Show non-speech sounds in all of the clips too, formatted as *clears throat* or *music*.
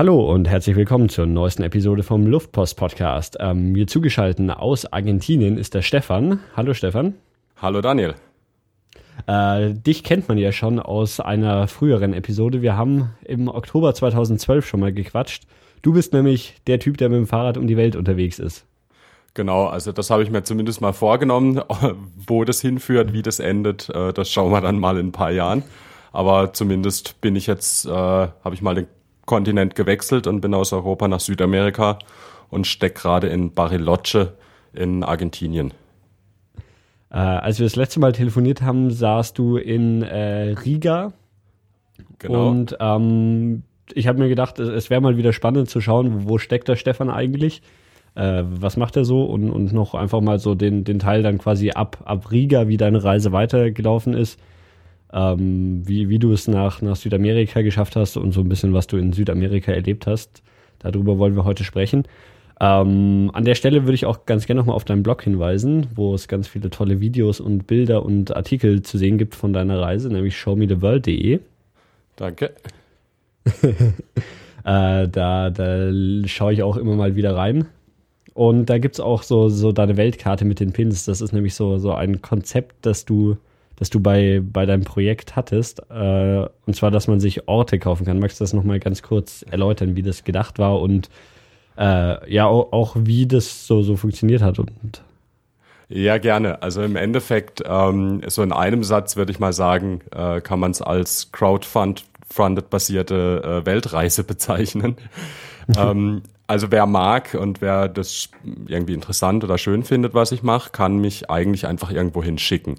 Hallo und herzlich willkommen zur neuesten Episode vom Luftpost Podcast. Ähm, mir zugeschaltet aus Argentinien ist der Stefan. Hallo Stefan. Hallo Daniel. Äh, dich kennt man ja schon aus einer früheren Episode. Wir haben im Oktober 2012 schon mal gequatscht. Du bist nämlich der Typ, der mit dem Fahrrad um die Welt unterwegs ist. Genau, also das habe ich mir zumindest mal vorgenommen. *laughs* Wo das hinführt, wie das endet, äh, das schauen wir dann mal in ein paar Jahren. Aber zumindest bin ich jetzt, äh, habe ich mal den Kontinent gewechselt und bin aus Europa nach Südamerika und stecke gerade in Bariloche in Argentinien. Äh, als wir das letzte Mal telefoniert haben, saßt du in äh, Riga. Genau. Und ähm, ich habe mir gedacht, es wäre mal wieder spannend zu schauen, wo steckt der Stefan eigentlich? Äh, was macht er so? Und, und noch einfach mal so den, den Teil dann quasi ab, ab Riga, wie deine Reise weitergelaufen ist. Ähm, wie, wie du es nach, nach Südamerika geschafft hast und so ein bisschen, was du in Südamerika erlebt hast. Darüber wollen wir heute sprechen. Ähm, an der Stelle würde ich auch ganz gerne nochmal auf deinen Blog hinweisen, wo es ganz viele tolle Videos und Bilder und Artikel zu sehen gibt von deiner Reise, nämlich showmetheworld.de. Danke. *laughs* äh, da, da schaue ich auch immer mal wieder rein. Und da gibt es auch so, so deine Weltkarte mit den Pins. Das ist nämlich so, so ein Konzept, das du, das du bei, bei deinem Projekt hattest. Äh, und zwar, dass man sich Orte kaufen kann. Magst du das nochmal ganz kurz erläutern, wie das gedacht war und äh, ja, auch, auch, wie das so, so funktioniert hat und ja, gerne. Also im Endeffekt, ähm, so in einem Satz würde ich mal sagen, äh, kann man es als Crowdfunded basierte äh, Weltreise *laughs* bezeichnen. ähm, also wer mag und wer das irgendwie interessant oder schön findet, was ich mache, kann mich eigentlich einfach irgendwo hinschicken.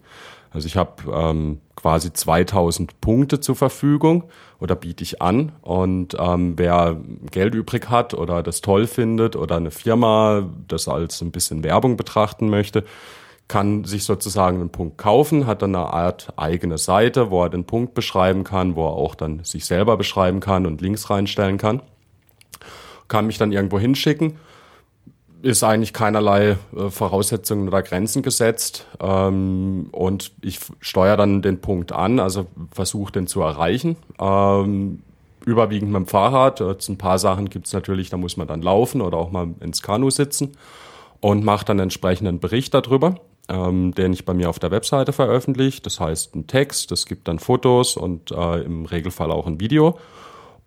Also ich habe ähm, quasi 2000 Punkte zur Verfügung oder biete ich an. Und ähm, wer Geld übrig hat oder das toll findet oder eine Firma das als ein bisschen Werbung betrachten möchte, kann sich sozusagen einen Punkt kaufen, hat dann eine Art eigene Seite, wo er den Punkt beschreiben kann, wo er auch dann sich selber beschreiben kann und Links reinstellen kann. Kann mich dann irgendwo hinschicken ist eigentlich keinerlei äh, Voraussetzungen oder Grenzen gesetzt. Ähm, und ich steuere dann den Punkt an, also versuche den zu erreichen. Ähm, überwiegend mit dem Fahrrad. Jetzt ein paar Sachen gibt es natürlich, da muss man dann laufen oder auch mal ins Kanu sitzen und mache dann entsprechenden Bericht darüber, ähm, den ich bei mir auf der Webseite veröffentliche. Das heißt ein Text, es gibt dann Fotos und äh, im Regelfall auch ein Video.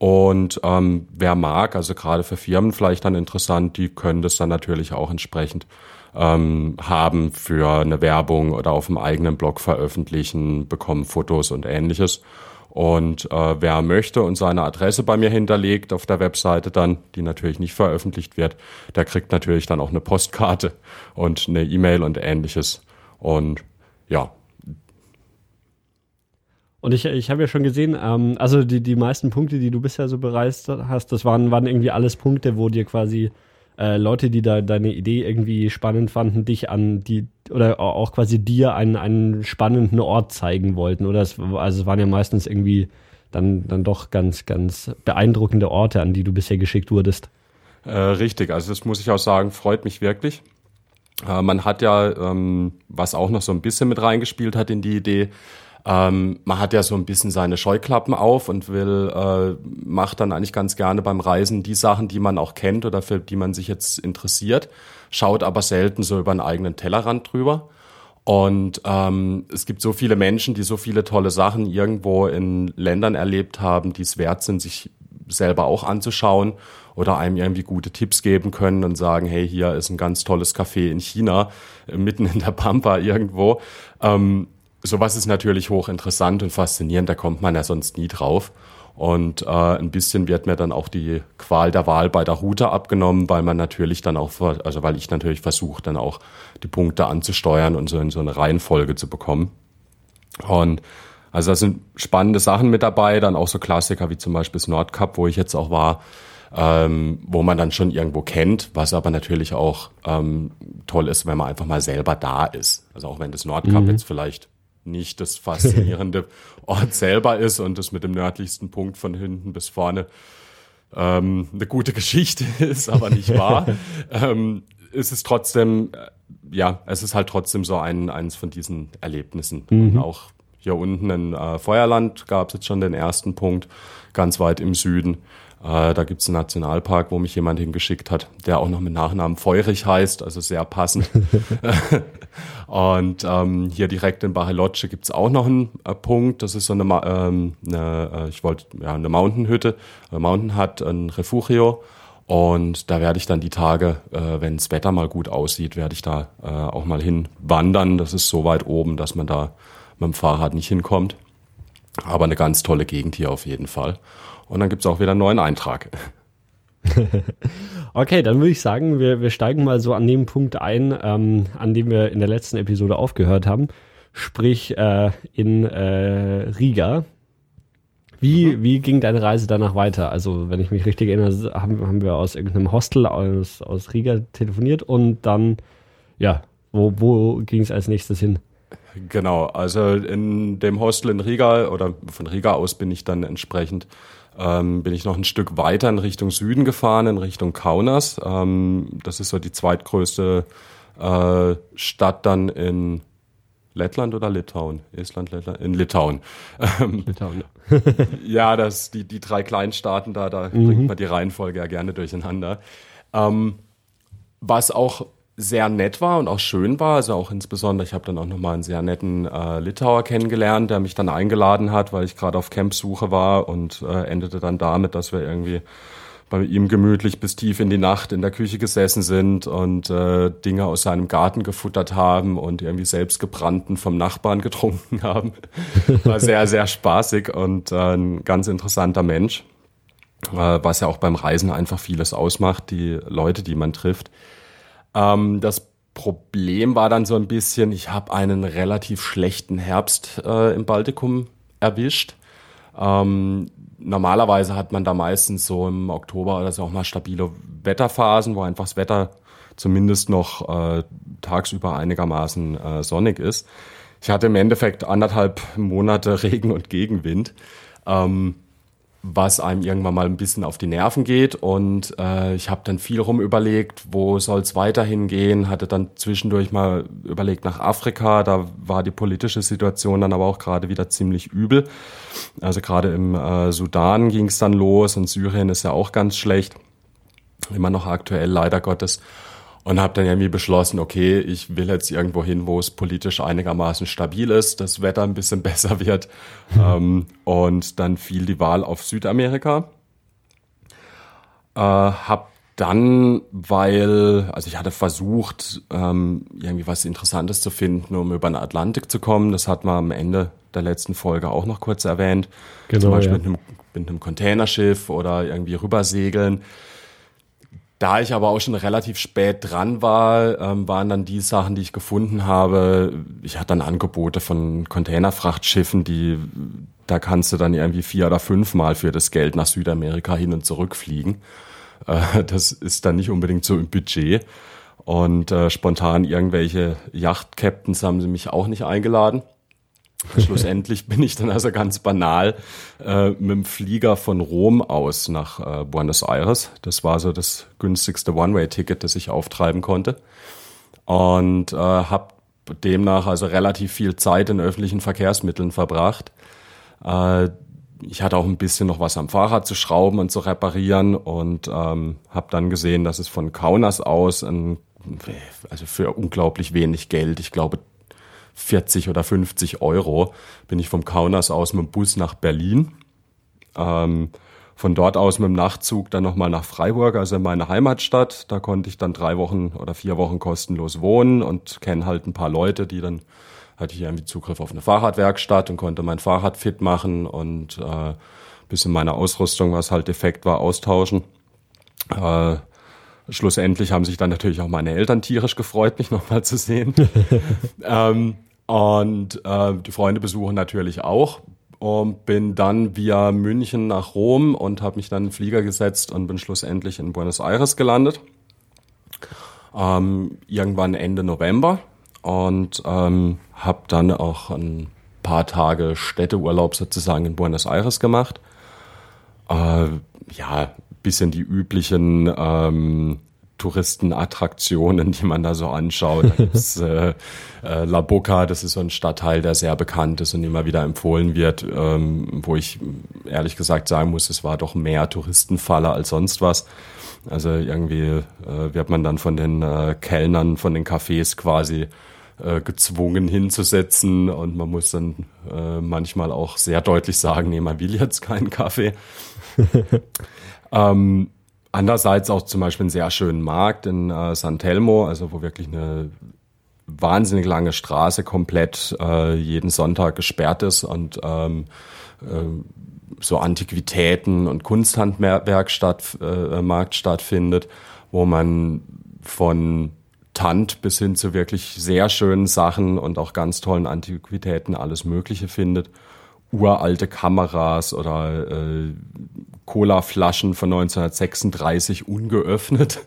Und ähm, wer mag, also gerade für Firmen vielleicht dann interessant, die können das dann natürlich auch entsprechend ähm, haben für eine Werbung oder auf dem eigenen Blog veröffentlichen, bekommen Fotos und ähnliches. Und äh, wer möchte und seine Adresse bei mir hinterlegt auf der Webseite dann, die natürlich nicht veröffentlicht wird, der kriegt natürlich dann auch eine Postkarte und eine E-Mail und ähnliches. Und ja, und ich, ich habe ja schon gesehen, ähm, also die, die meisten Punkte, die du bisher so bereist hast, das waren, waren irgendwie alles Punkte, wo dir quasi äh, Leute, die da deine Idee irgendwie spannend fanden, dich an die oder auch quasi dir einen, einen spannenden Ort zeigen wollten. Oder es, also es waren ja meistens irgendwie dann, dann doch ganz, ganz beeindruckende Orte, an die du bisher geschickt wurdest. Äh, richtig, also das muss ich auch sagen, freut mich wirklich. Äh, man hat ja, ähm, was auch noch so ein bisschen mit reingespielt hat in die Idee, ähm, man hat ja so ein bisschen seine Scheuklappen auf und will, äh, macht dann eigentlich ganz gerne beim Reisen die Sachen, die man auch kennt oder für die man sich jetzt interessiert, schaut aber selten so über einen eigenen Tellerrand drüber. Und ähm, es gibt so viele Menschen, die so viele tolle Sachen irgendwo in Ländern erlebt haben, die es wert sind, sich selber auch anzuschauen oder einem irgendwie gute Tipps geben können und sagen, hey, hier ist ein ganz tolles Café in China, äh, mitten in der Pampa irgendwo. Ähm, sowas ist natürlich hochinteressant und faszinierend, da kommt man ja sonst nie drauf. Und äh, ein bisschen wird mir dann auch die Qual der Wahl bei der Route abgenommen, weil man natürlich dann auch, also weil ich natürlich versuche, dann auch die Punkte anzusteuern und so in so eine Reihenfolge zu bekommen. Und also da sind spannende Sachen mit dabei, dann auch so Klassiker wie zum Beispiel das Nordcup, wo ich jetzt auch war, ähm, wo man dann schon irgendwo kennt, was aber natürlich auch ähm, toll ist, wenn man einfach mal selber da ist. Also auch wenn das Nordcup mhm. jetzt vielleicht nicht das faszinierende *laughs* Ort selber ist und das mit dem nördlichsten Punkt von hinten bis vorne ähm, eine gute Geschichte *laughs* ist, aber nicht wahr. *laughs* ähm, ist es trotzdem, äh, ja, es ist halt trotzdem so ein, eins von diesen Erlebnissen. Mhm. Und auch hier unten in äh, Feuerland gab es jetzt schon den ersten Punkt, ganz weit im Süden. Äh, da gibt's einen Nationalpark, wo mich jemand hingeschickt hat, der auch noch mit Nachnamen Feurig heißt, also sehr passend. *laughs* und ähm, hier direkt in Bariloche gibt's auch noch einen äh, Punkt. Das ist so eine, ähm, eine äh, ich wollte ja eine Mountainhütte, äh, Mountain Hut, ein Refugio. Und da werde ich dann die Tage, äh, wenn das Wetter mal gut aussieht, werde ich da äh, auch mal hin wandern. Das ist so weit oben, dass man da mit dem Fahrrad nicht hinkommt. Aber eine ganz tolle Gegend hier auf jeden Fall. Und dann gibt's auch wieder einen neuen Eintrag. *laughs* okay, dann würde ich sagen, wir, wir steigen mal so an dem Punkt ein, ähm, an dem wir in der letzten Episode aufgehört haben. Sprich äh, in äh, Riga. Wie, mhm. wie ging deine Reise danach weiter? Also, wenn ich mich richtig erinnere, haben, haben wir aus irgendeinem Hostel aus, aus Riga telefoniert und dann, ja, wo, wo ging es als nächstes hin? Genau, also in dem Hostel in Riga oder von Riga aus bin ich dann entsprechend ähm, bin ich noch ein Stück weiter in Richtung Süden gefahren, in Richtung Kaunas. Ähm, das ist so die zweitgrößte äh, Stadt dann in Lettland oder Litauen? Estland, Lettland? In Litauen. Ähm, Litauen. ja, *laughs* das, die, die drei Kleinstaaten da, da mhm. bringt man die Reihenfolge ja gerne durcheinander. Ähm, was auch sehr nett war und auch schön war. Also auch insbesondere, ich habe dann auch nochmal einen sehr netten äh, Litauer kennengelernt, der mich dann eingeladen hat, weil ich gerade auf Campsuche war und äh, endete dann damit, dass wir irgendwie bei ihm gemütlich bis tief in die Nacht in der Küche gesessen sind und äh, Dinge aus seinem Garten gefuttert haben und irgendwie selbst gebrannten vom Nachbarn *laughs* getrunken haben. War sehr, sehr spaßig und äh, ein ganz interessanter Mensch, äh, was ja auch beim Reisen einfach vieles ausmacht, die Leute, die man trifft. Ähm, das Problem war dann so ein bisschen, ich habe einen relativ schlechten Herbst äh, im Baltikum erwischt. Ähm, normalerweise hat man da meistens so im Oktober oder so auch mal stabile Wetterphasen, wo einfach das Wetter zumindest noch äh, tagsüber einigermaßen äh, sonnig ist. Ich hatte im Endeffekt anderthalb Monate *laughs* Regen und Gegenwind. Ähm, was einem irgendwann mal ein bisschen auf die Nerven geht. Und äh, ich habe dann viel rum überlegt, wo soll es weiterhin gehen. Hatte dann zwischendurch mal überlegt nach Afrika. Da war die politische Situation dann aber auch gerade wieder ziemlich übel. Also gerade im äh, Sudan ging es dann los und Syrien ist ja auch ganz schlecht. Immer noch aktuell, leider Gottes und habe dann irgendwie beschlossen, okay, ich will jetzt irgendwo hin, wo es politisch einigermaßen stabil ist, das Wetter ein bisschen *laughs* besser wird. ähm, und dann fiel die Wahl auf Südamerika. Äh, hab dann, weil, also ich hatte versucht, ähm, irgendwie was Interessantes zu finden, um über den Atlantik zu kommen. Das hat man am Ende der letzten Folge auch noch kurz erwähnt. Genau, Zum Beispiel ja. mit, einem, mit einem Containerschiff oder irgendwie rübersegeln. Da ich aber auch schon relativ spät dran war, ähm, waren dann die Sachen, die ich gefunden habe. Ich hatte dann Angebote von Containerfrachtschiffen, die da kannst du dann irgendwie vier oder fünfmal für das Geld nach Südamerika hin und zurück fliegen. Äh, das ist dann nicht unbedingt so im Budget. Und äh, spontan irgendwelche Yacht-Captains haben sie mich auch nicht eingeladen. Schlussendlich bin ich dann also ganz banal äh, mit dem Flieger von Rom aus nach äh, Buenos Aires. Das war so das günstigste One-Way-Ticket, das ich auftreiben konnte. Und äh, habe demnach also relativ viel Zeit in öffentlichen Verkehrsmitteln verbracht. Äh, ich hatte auch ein bisschen noch was am Fahrrad zu schrauben und zu reparieren und ähm, habe dann gesehen, dass es von Kaunas aus ein, also für unglaublich wenig Geld, ich glaube 40 oder 50 Euro bin ich vom Kaunas aus mit dem Bus nach Berlin. Ähm, von dort aus mit dem Nachtzug dann nochmal nach Freiburg, also in meine Heimatstadt. Da konnte ich dann drei Wochen oder vier Wochen kostenlos wohnen und kenne halt ein paar Leute, die dann hatte ich irgendwie Zugriff auf eine Fahrradwerkstatt und konnte mein Fahrrad fit machen und äh, bisschen meine Ausrüstung, was halt defekt war, austauschen. Äh, schlussendlich haben sich dann natürlich auch meine Eltern tierisch gefreut, mich *laughs* nochmal zu sehen. *laughs* ähm, und äh, die Freunde besuchen natürlich auch. Und bin dann via München nach Rom und habe mich dann in den Flieger gesetzt und bin schlussendlich in Buenos Aires gelandet. Ähm, irgendwann Ende November und ähm, habe dann auch ein paar Tage Städteurlaub sozusagen in Buenos Aires gemacht. Äh, ja, bisschen die üblichen ähm, Touristenattraktionen, die man da so anschaut. Da gibt's *laughs* äh, äh, La Boca, das ist so ein Stadtteil, der sehr bekannt ist und immer wieder empfohlen wird, ähm, wo ich ehrlich gesagt sagen muss, es war doch mehr Touristenfalle als sonst was. Also irgendwie äh, wird man dann von den äh, Kellnern, von den Cafés quasi äh, gezwungen hinzusetzen und man muss dann äh, manchmal auch sehr deutlich sagen, nee, man will jetzt keinen Kaffee. *laughs* ähm, andererseits auch zum Beispiel einen sehr schönen Markt in äh, San Telmo, also wo wirklich eine wahnsinnig lange Straße komplett äh, jeden Sonntag gesperrt ist und ähm, äh, so Antiquitäten und Kunsthandwerk statt, äh, Markt stattfindet, wo man von Tant bis hin zu wirklich sehr schönen Sachen und auch ganz tollen Antiquitäten alles Mögliche findet. Uralte Kameras oder äh, Cola-Flaschen von 1936 ungeöffnet.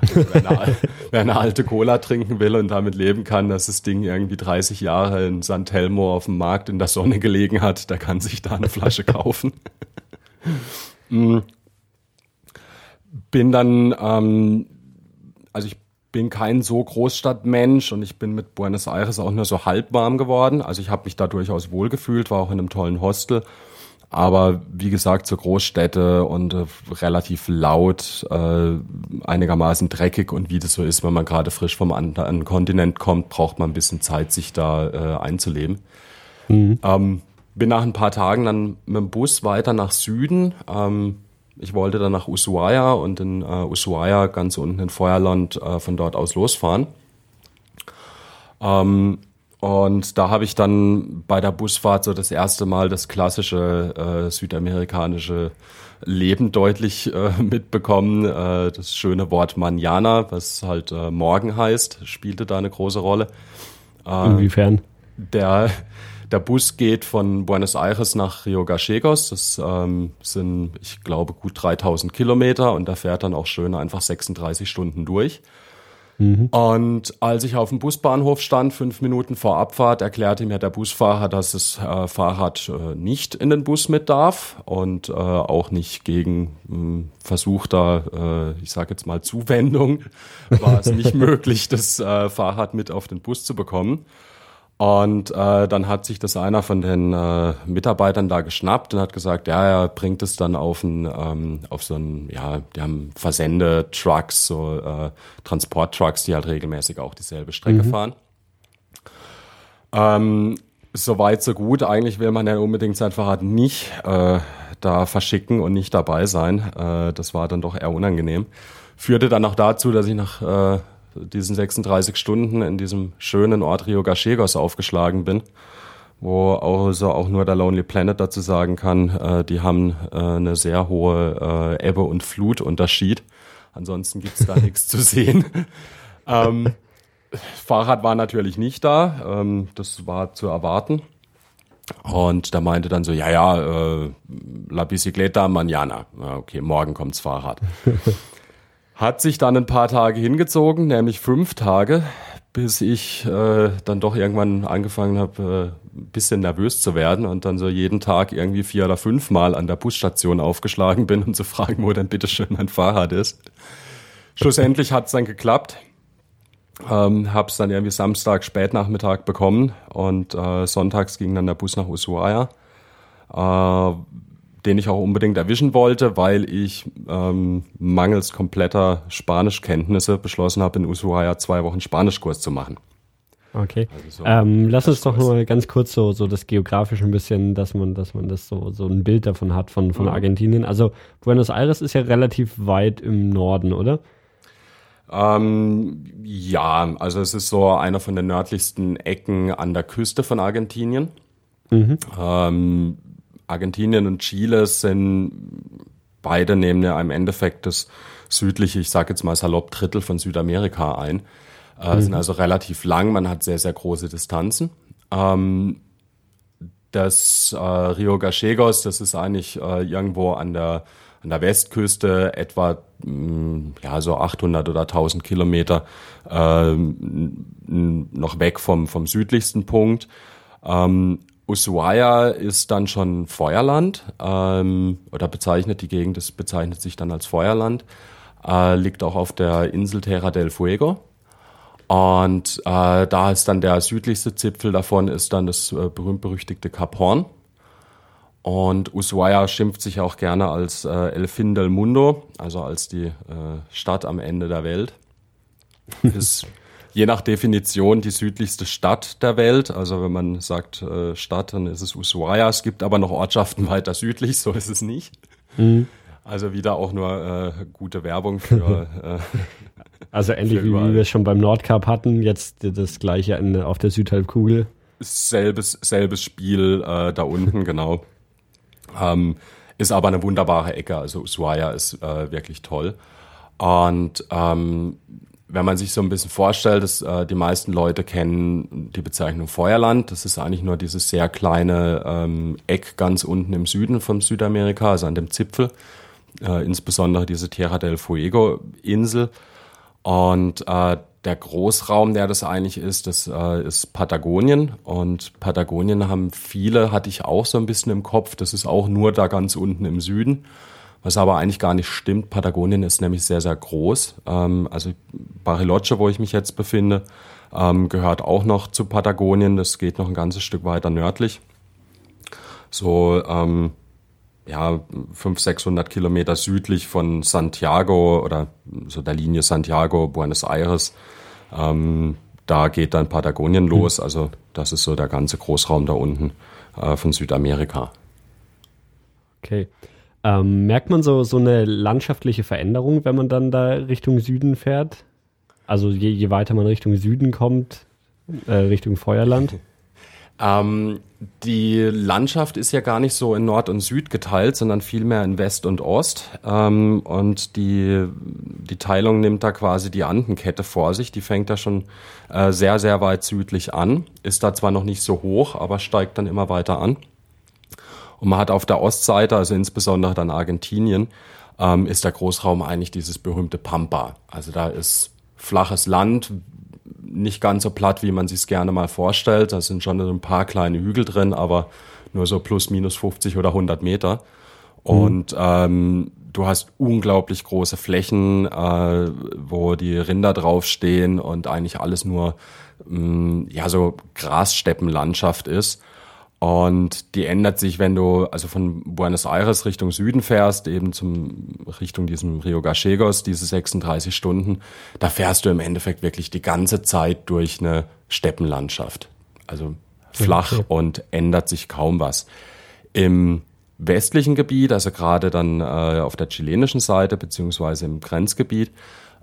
*laughs* wer, eine, *laughs* wer, eine, alte Cola trinken will und damit leben kann, dass das Ding irgendwie 30 Jahre in San Telmo auf dem Markt in der Sonne gelegen hat, der kann sich da eine Flasche kaufen. *laughs* Mm. bin dann, ähm, also ich bin kein so Großstadtmensch und ich bin mit Buenos Aires auch nur so halb warm geworden. Also ich habe mich da durchaus wohlgefühlt, war auch in einem tollen Hostel. Aber wie gesagt, so Großstädte und äh, relativ laut, äh, einigermaßen dreckig und wie das so ist, wenn man gerade frisch vom anderen Kontinent kommt, braucht man ein bisschen Zeit, sich da äh, einzuleben. Mhm. Ähm, bin nach ein paar Tagen dann mit dem Bus weiter nach Süden. Ähm, ich wollte dann nach Ushuaia und in äh, Ushuaia ganz unten in Feuerland äh, von dort aus losfahren. Ähm, und da habe ich dann bei der Busfahrt so das erste Mal das klassische äh, südamerikanische Leben deutlich äh, mitbekommen. Äh, das schöne Wort Manana, was halt äh, morgen heißt, spielte da eine große Rolle. Äh, Inwiefern? Der, der Bus geht von Buenos Aires nach Rio Gallegos. Das ähm, sind, ich glaube, gut 3000 Kilometer und da fährt dann auch schön einfach 36 Stunden durch. Mhm. Und als ich auf dem Busbahnhof stand, fünf Minuten vor Abfahrt, erklärte mir der Busfahrer, dass das äh, Fahrrad äh, nicht in den Bus mit darf und äh, auch nicht gegen hm, versuchter, äh, ich sage jetzt mal Zuwendung, *laughs* war es nicht möglich, das äh, Fahrrad mit auf den Bus zu bekommen. Und äh, dann hat sich das einer von den äh, Mitarbeitern da geschnappt und hat gesagt, ja, er bringt es dann auf ein, ähm, auf so ein, ja, die haben Versendetrucks, so äh, Transporttrucks, die halt regelmäßig auch dieselbe Strecke mhm. fahren. Ähm, Soweit so gut. Eigentlich will man ja unbedingt sein Fahrrad nicht äh, da verschicken und nicht dabei sein. Äh, das war dann doch eher unangenehm. Führte dann auch dazu, dass ich nach äh, diesen 36 Stunden in diesem schönen Ort Rio Gallegos aufgeschlagen bin, wo also auch nur der Lonely Planet dazu sagen kann, äh, die haben äh, eine sehr hohe äh, Ebbe- und Flutunterschied. Ansonsten gibt's da *laughs* nichts zu sehen. *laughs* Ähm, Fahrrad war natürlich nicht da, ähm, das war zu erwarten. Und da meinte dann so, ja, ja, äh, la bicicleta mañana. Okay, morgen kommt's Fahrrad. *laughs* Hat sich dann ein paar Tage hingezogen, nämlich fünf Tage, bis ich äh, dann doch irgendwann angefangen habe, äh, ein bisschen nervös zu werden und dann so jeden Tag irgendwie vier oder fünf Mal an der Busstation aufgeschlagen bin, um zu fragen, wo denn bitteschön mein Fahrrad ist. Schlussendlich hat es dann geklappt. Ähm, hab's dann irgendwie Samstag Spätnachmittag bekommen und äh, sonntags ging dann der Bus nach Ushuaia. Äh, den ich auch unbedingt erwischen wollte, weil ich ähm, mangels kompletter Spanischkenntnisse beschlossen habe, in Ushuaia zwei Wochen Spanischkurs zu machen. Okay. Also so ähm, lass uns doch nur ganz kurz so, so das geografische ein bisschen, dass man, dass man das so, so ein Bild davon hat von, von mhm. Argentinien. Also Buenos Aires ist ja relativ weit im Norden, oder? Ähm, ja, also es ist so einer von den nördlichsten Ecken an der Küste von Argentinien. Mhm. Ähm, Argentinien und Chile sind beide nehmen ja im Endeffekt das südliche, ich sage jetzt mal salopp Drittel von Südamerika ein. Äh, mhm. Sind also relativ lang, man hat sehr, sehr große Distanzen. Ähm, das äh, Rio Gallegos, das ist eigentlich äh, irgendwo an der an der Westküste etwa mh, mm, ja so 800 oder 1000 Kilometer äh, noch weg vom vom südlichsten Punkt. Ähm, Ushuaia ist dann schon Feuerland ähm, oder bezeichnet die Gegend, das bezeichnet sich dann als Feuerland. äh, liegt auch auf der Insel Terra del Fuego. Und äh, da ist dann der südlichste Zipfel davon, ist dann das äh, berühmt-berüchtigte Kap Horn. Und Ushuaia schimpft sich auch gerne als äh, El Fin del Mundo, also als die äh, Stadt am Ende der Welt. *laughs* ist je nach Definition die südlichste Stadt der Welt. Also wenn man sagt äh, Stadt, dann ist es Ushuaia. Es gibt aber noch Ortschaften *laughs* weiter südlich, so ist es nicht. Mhm. Also wieder auch nur äh, gute Werbung für. *laughs* Äh, also ähnlich wie, wir es schon beim Nordkap hatten, jetzt das gleiche in, auf der Südhalbkugel. Selbes, selbes Spiel äh, da unten, *laughs* genau. Ähm, ist aber eine wunderbare Ecke. Also Ushuaia ist äh, wirklich toll. Und ähm, wenn man sich so ein bisschen vorstellt, dass äh, die meisten Leute kennen die Bezeichnung Feuerland. Das ist eigentlich nur dieses sehr kleine ähm, Eck ganz unten im Süden von Südamerika, also an dem Zipfel. Äh, insbesondere diese Tierra del Fuego Insel. Und äh, der Großraum, der das eigentlich ist, das äh, ist Patagonien. Und Patagonien haben viele, hatte ich auch so ein bisschen im Kopf. Das ist auch nur da ganz unten im Süden. Was aber eigentlich gar nicht stimmt. Patagonien ist nämlich sehr, sehr groß. Ähm, also Bariloche, wo ich mich jetzt befinde, ähm, gehört auch noch zu Patagonien. Das geht noch ein ganzes Stück weiter nördlich. So, ähm, ja, 500, 600 Kilometer südlich von Santiago oder so der Linie Santiago, Buenos Aires. Ähm, da geht dann Patagonien hm. los. Also das ist so der ganze Großraum da unten äh, von Südamerika. Okay. Ähm, merkt man so, so eine landschaftliche Veränderung, wenn man dann da Richtung Süden fährt? Also je, je weiter man Richtung Süden kommt, äh, Richtung Feuerland? *laughs* Ähm, die Landschaft ist ja gar nicht so in Nord und Süd geteilt, sondern vielmehr in West und Ost. Ähm, und die, die Teilung nimmt da quasi die Andenkette vor sich. Die fängt da schon äh, sehr, sehr weit südlich an. Ist da zwar noch nicht so hoch, aber steigt dann immer weiter an. Und man hat auf der Ostseite, also insbesondere dann Argentinien, ähm, ist der Großraum eigentlich dieses berühmte Pampa. Also da ist flaches Land, nicht ganz so platt, wie man sich es gerne mal vorstellt. Da sind schon ein paar kleine Hügel drin, aber nur so plus minus 50 oder 100 Meter. Und mhm. ähm, du hast unglaublich große Flächen, äh, wo die Rinder draufstehen und eigentlich alles nur mh, mm, ja so Grassteppenlandschaft ist. Und die ändert sich, wenn du also von Buenos Aires Richtung Süden fährst, eben zum Richtung diesem Rio Gallegos, diese 36 Stunden, da fährst du im Endeffekt wirklich die ganze Zeit durch eine Steppenlandschaft. Also flach okay. und ändert sich kaum was. Im westlichen Gebiet, also gerade dann äh, auf der chilenischen Seite beziehungsweise im Grenzgebiet,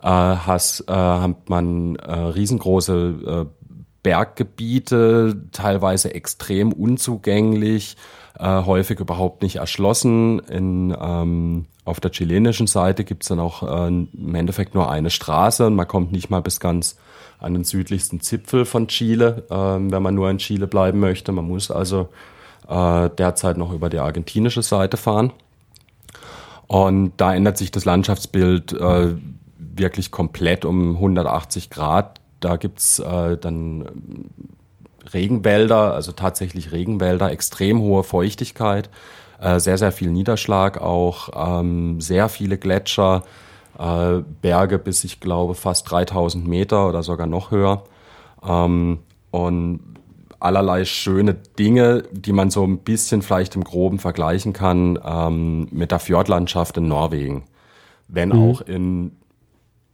äh, has, äh, hat man äh, riesengroße äh, Berggebiete, teilweise extrem unzugänglich, äh, häufig überhaupt nicht erschlossen. In, ähm, auf der chilenischen Seite gibt's dann auch äh, im Endeffekt nur eine Straße und man kommt nicht mal bis ganz an den südlichsten Zipfel von Chile, äh, wenn man nur in Chile bleiben möchte. Man muss also äh, derzeit noch über die argentinische Seite fahren. Und da ändert sich das Landschaftsbild äh, wirklich komplett um 180 Grad. Da gibt's äh, dann Regenwälder, also tatsächlich Regenwälder, extrem hohe Feuchtigkeit, äh, sehr, sehr viel Niederschlag auch, ähm, sehr viele Gletscher, äh, Berge bis, ich glaube, fast 3000 Meter oder sogar noch höher. Ähm, und allerlei schöne Dinge, die man so ein bisschen vielleicht im Groben vergleichen kann ähm, mit der Fjordlandschaft in Norwegen, wenn mhm. auch in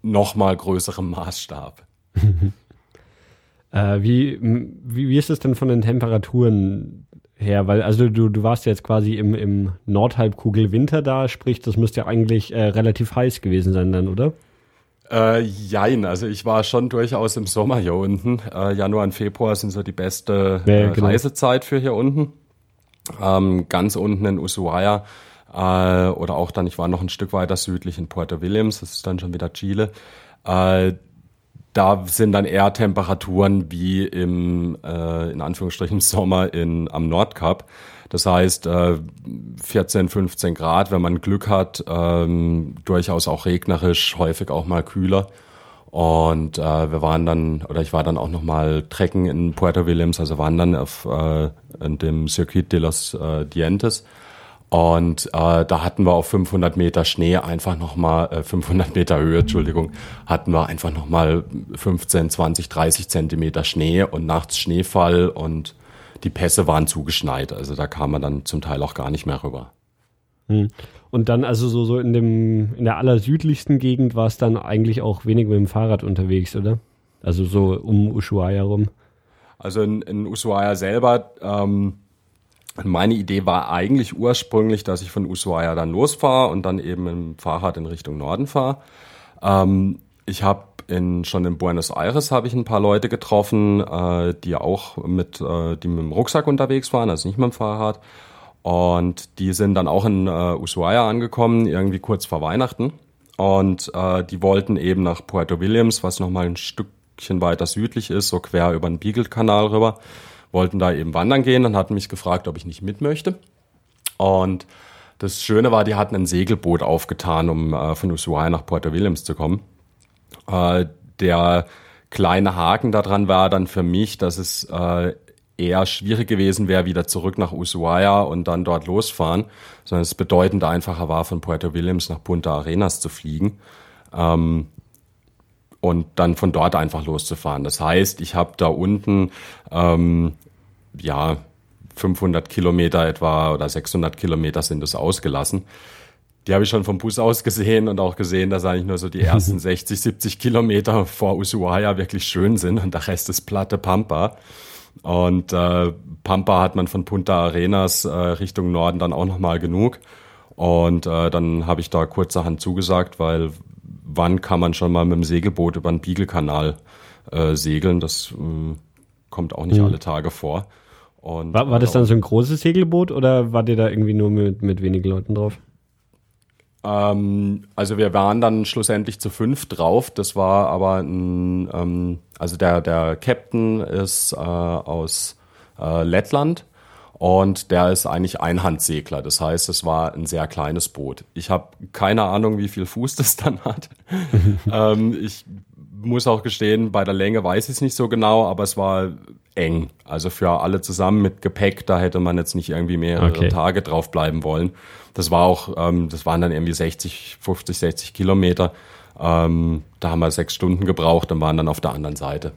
noch mal größerem Maßstab. *laughs* äh, wie, wie, wie ist es denn von den Temperaturen her? Weil, also du, du warst jetzt quasi im, im Nordhalbkugel Winter da, sprich, das müsste ja eigentlich äh, relativ heiß gewesen sein dann, oder? Äh, jein, also ich war schon durchaus im Sommer hier unten. Äh, Januar und Februar sind so die beste ja, genau. Reisezeit für hier unten. Ähm, ganz unten in Ushuaia äh, oder auch dann, ich war noch ein Stück weiter südlich in Puerto Williams, das ist dann schon wieder Chile. Äh, da sind dann eher Temperaturen wie im, äh, in Anführungsstrichen, *laughs* Sommer in, am Nordkap. Das heißt, äh, 14, 15 Grad, wenn man Glück hat, ähm, durchaus auch regnerisch, häufig auch mal kühler. Und äh, wir waren dann, oder ich war dann auch noch mal trecken in Puerto Williams, also waren dann auf äh, in dem Circuit de los äh, Dientes. Und äh, da hatten wir auf 500 Meter Schnee einfach nochmal, äh, 500 Meter Höhe, Entschuldigung, hatten wir einfach nochmal 15, 20, 30 Zentimeter Schnee und nachts Schneefall und die Pässe waren zugeschneit. Also da kam man dann zum Teil auch gar nicht mehr rüber. Hm. Und dann also so, so in dem, in der allersüdlichsten Gegend war es dann eigentlich auch wenig mit dem Fahrrad unterwegs, oder? Also so um Ushuaia rum. Also in, in Ushuaia selber, ähm, meine Idee war eigentlich ursprünglich, dass ich von Ushuaia dann losfahre und dann eben im Fahrrad in Richtung Norden fahre. Ähm, ich habe in, schon in Buenos Aires habe ich ein paar Leute getroffen, äh, die auch mit, äh, die mit dem Rucksack unterwegs waren, also nicht mit dem Fahrrad. Und die sind dann auch in äh, Ushuaia angekommen, irgendwie kurz vor Weihnachten. Und äh, die wollten eben nach Puerto Williams, was nochmal ein Stückchen weiter südlich ist, so quer über den Beagle-Kanal rüber wollten da eben wandern gehen und hatten mich gefragt, ob ich nicht mit möchte. Und das Schöne war, die hatten ein Segelboot aufgetan, um äh, von Ushuaia nach Puerto Williams zu kommen. Äh, der kleine Haken daran war dann für mich, dass es äh, eher schwierig gewesen wäre, wieder zurück nach Ushuaia und dann dort losfahren, sondern es bedeutend einfacher war, von Puerto Williams nach Punta Arenas zu fliegen. Ähm, und dann von dort einfach loszufahren. Das heißt, ich habe da unten ähm, ja 500 Kilometer etwa oder 600 Kilometer sind es ausgelassen. Die habe ich schon vom Bus aus gesehen und auch gesehen, dass eigentlich nur so die *laughs* ersten 60, 70 Kilometer vor Ushuaia wirklich schön sind und der Rest ist platte Pampa. Und äh, Pampa hat man von Punta Arenas äh, Richtung Norden dann auch nochmal genug. Und äh, dann habe ich da kurzerhand zugesagt, weil wann kann man schon mal mit dem Segelboot über den Beagle-Kanal äh, segeln. Das äh, kommt auch nicht mhm. alle Tage vor. Und, war, war das dann so ein großes Segelboot oder war der da irgendwie nur mit, mit wenigen Leuten drauf? Ähm, also wir waren dann schlussendlich zu fünf drauf. Das war aber ein, ähm, also der, der Captain ist äh, aus äh, Lettland und der ist eigentlich Einhandsegler. Das heißt, es war ein sehr kleines Boot. Ich habe keine Ahnung, wie viel Fuß *laughs* das dann hat. *laughs* ähm, ich muss auch gestehen, bei der Länge weiß ich es nicht so genau, aber es war eng. Also für alle zusammen mit Gepäck, da hätte man jetzt nicht irgendwie mehrere okay. Tage drauf bleiben wollen. Das war auch, ähm, das waren dann irgendwie 60, 50, 60 Kilometer. Ähm, da haben wir sechs Stunden gebraucht und waren dann auf der anderen Seite.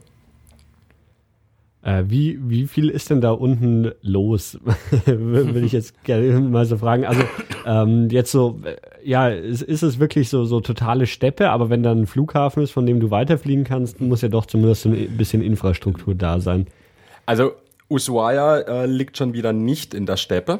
Äh, wie, wie viel ist denn da unten los? *laughs* Will ich jetzt gerne mal so fragen. Also ähm, jetzt so, äh, ja, ist, ist es wirklich so, so totale Steppe, aber wenn dann ein Flughafen ist, von dem du weiterfliegen kannst, muss ja doch zumindest ein bisschen Infrastruktur da sein. Also Ushuaia äh, liegt schon wieder nicht in der Steppe.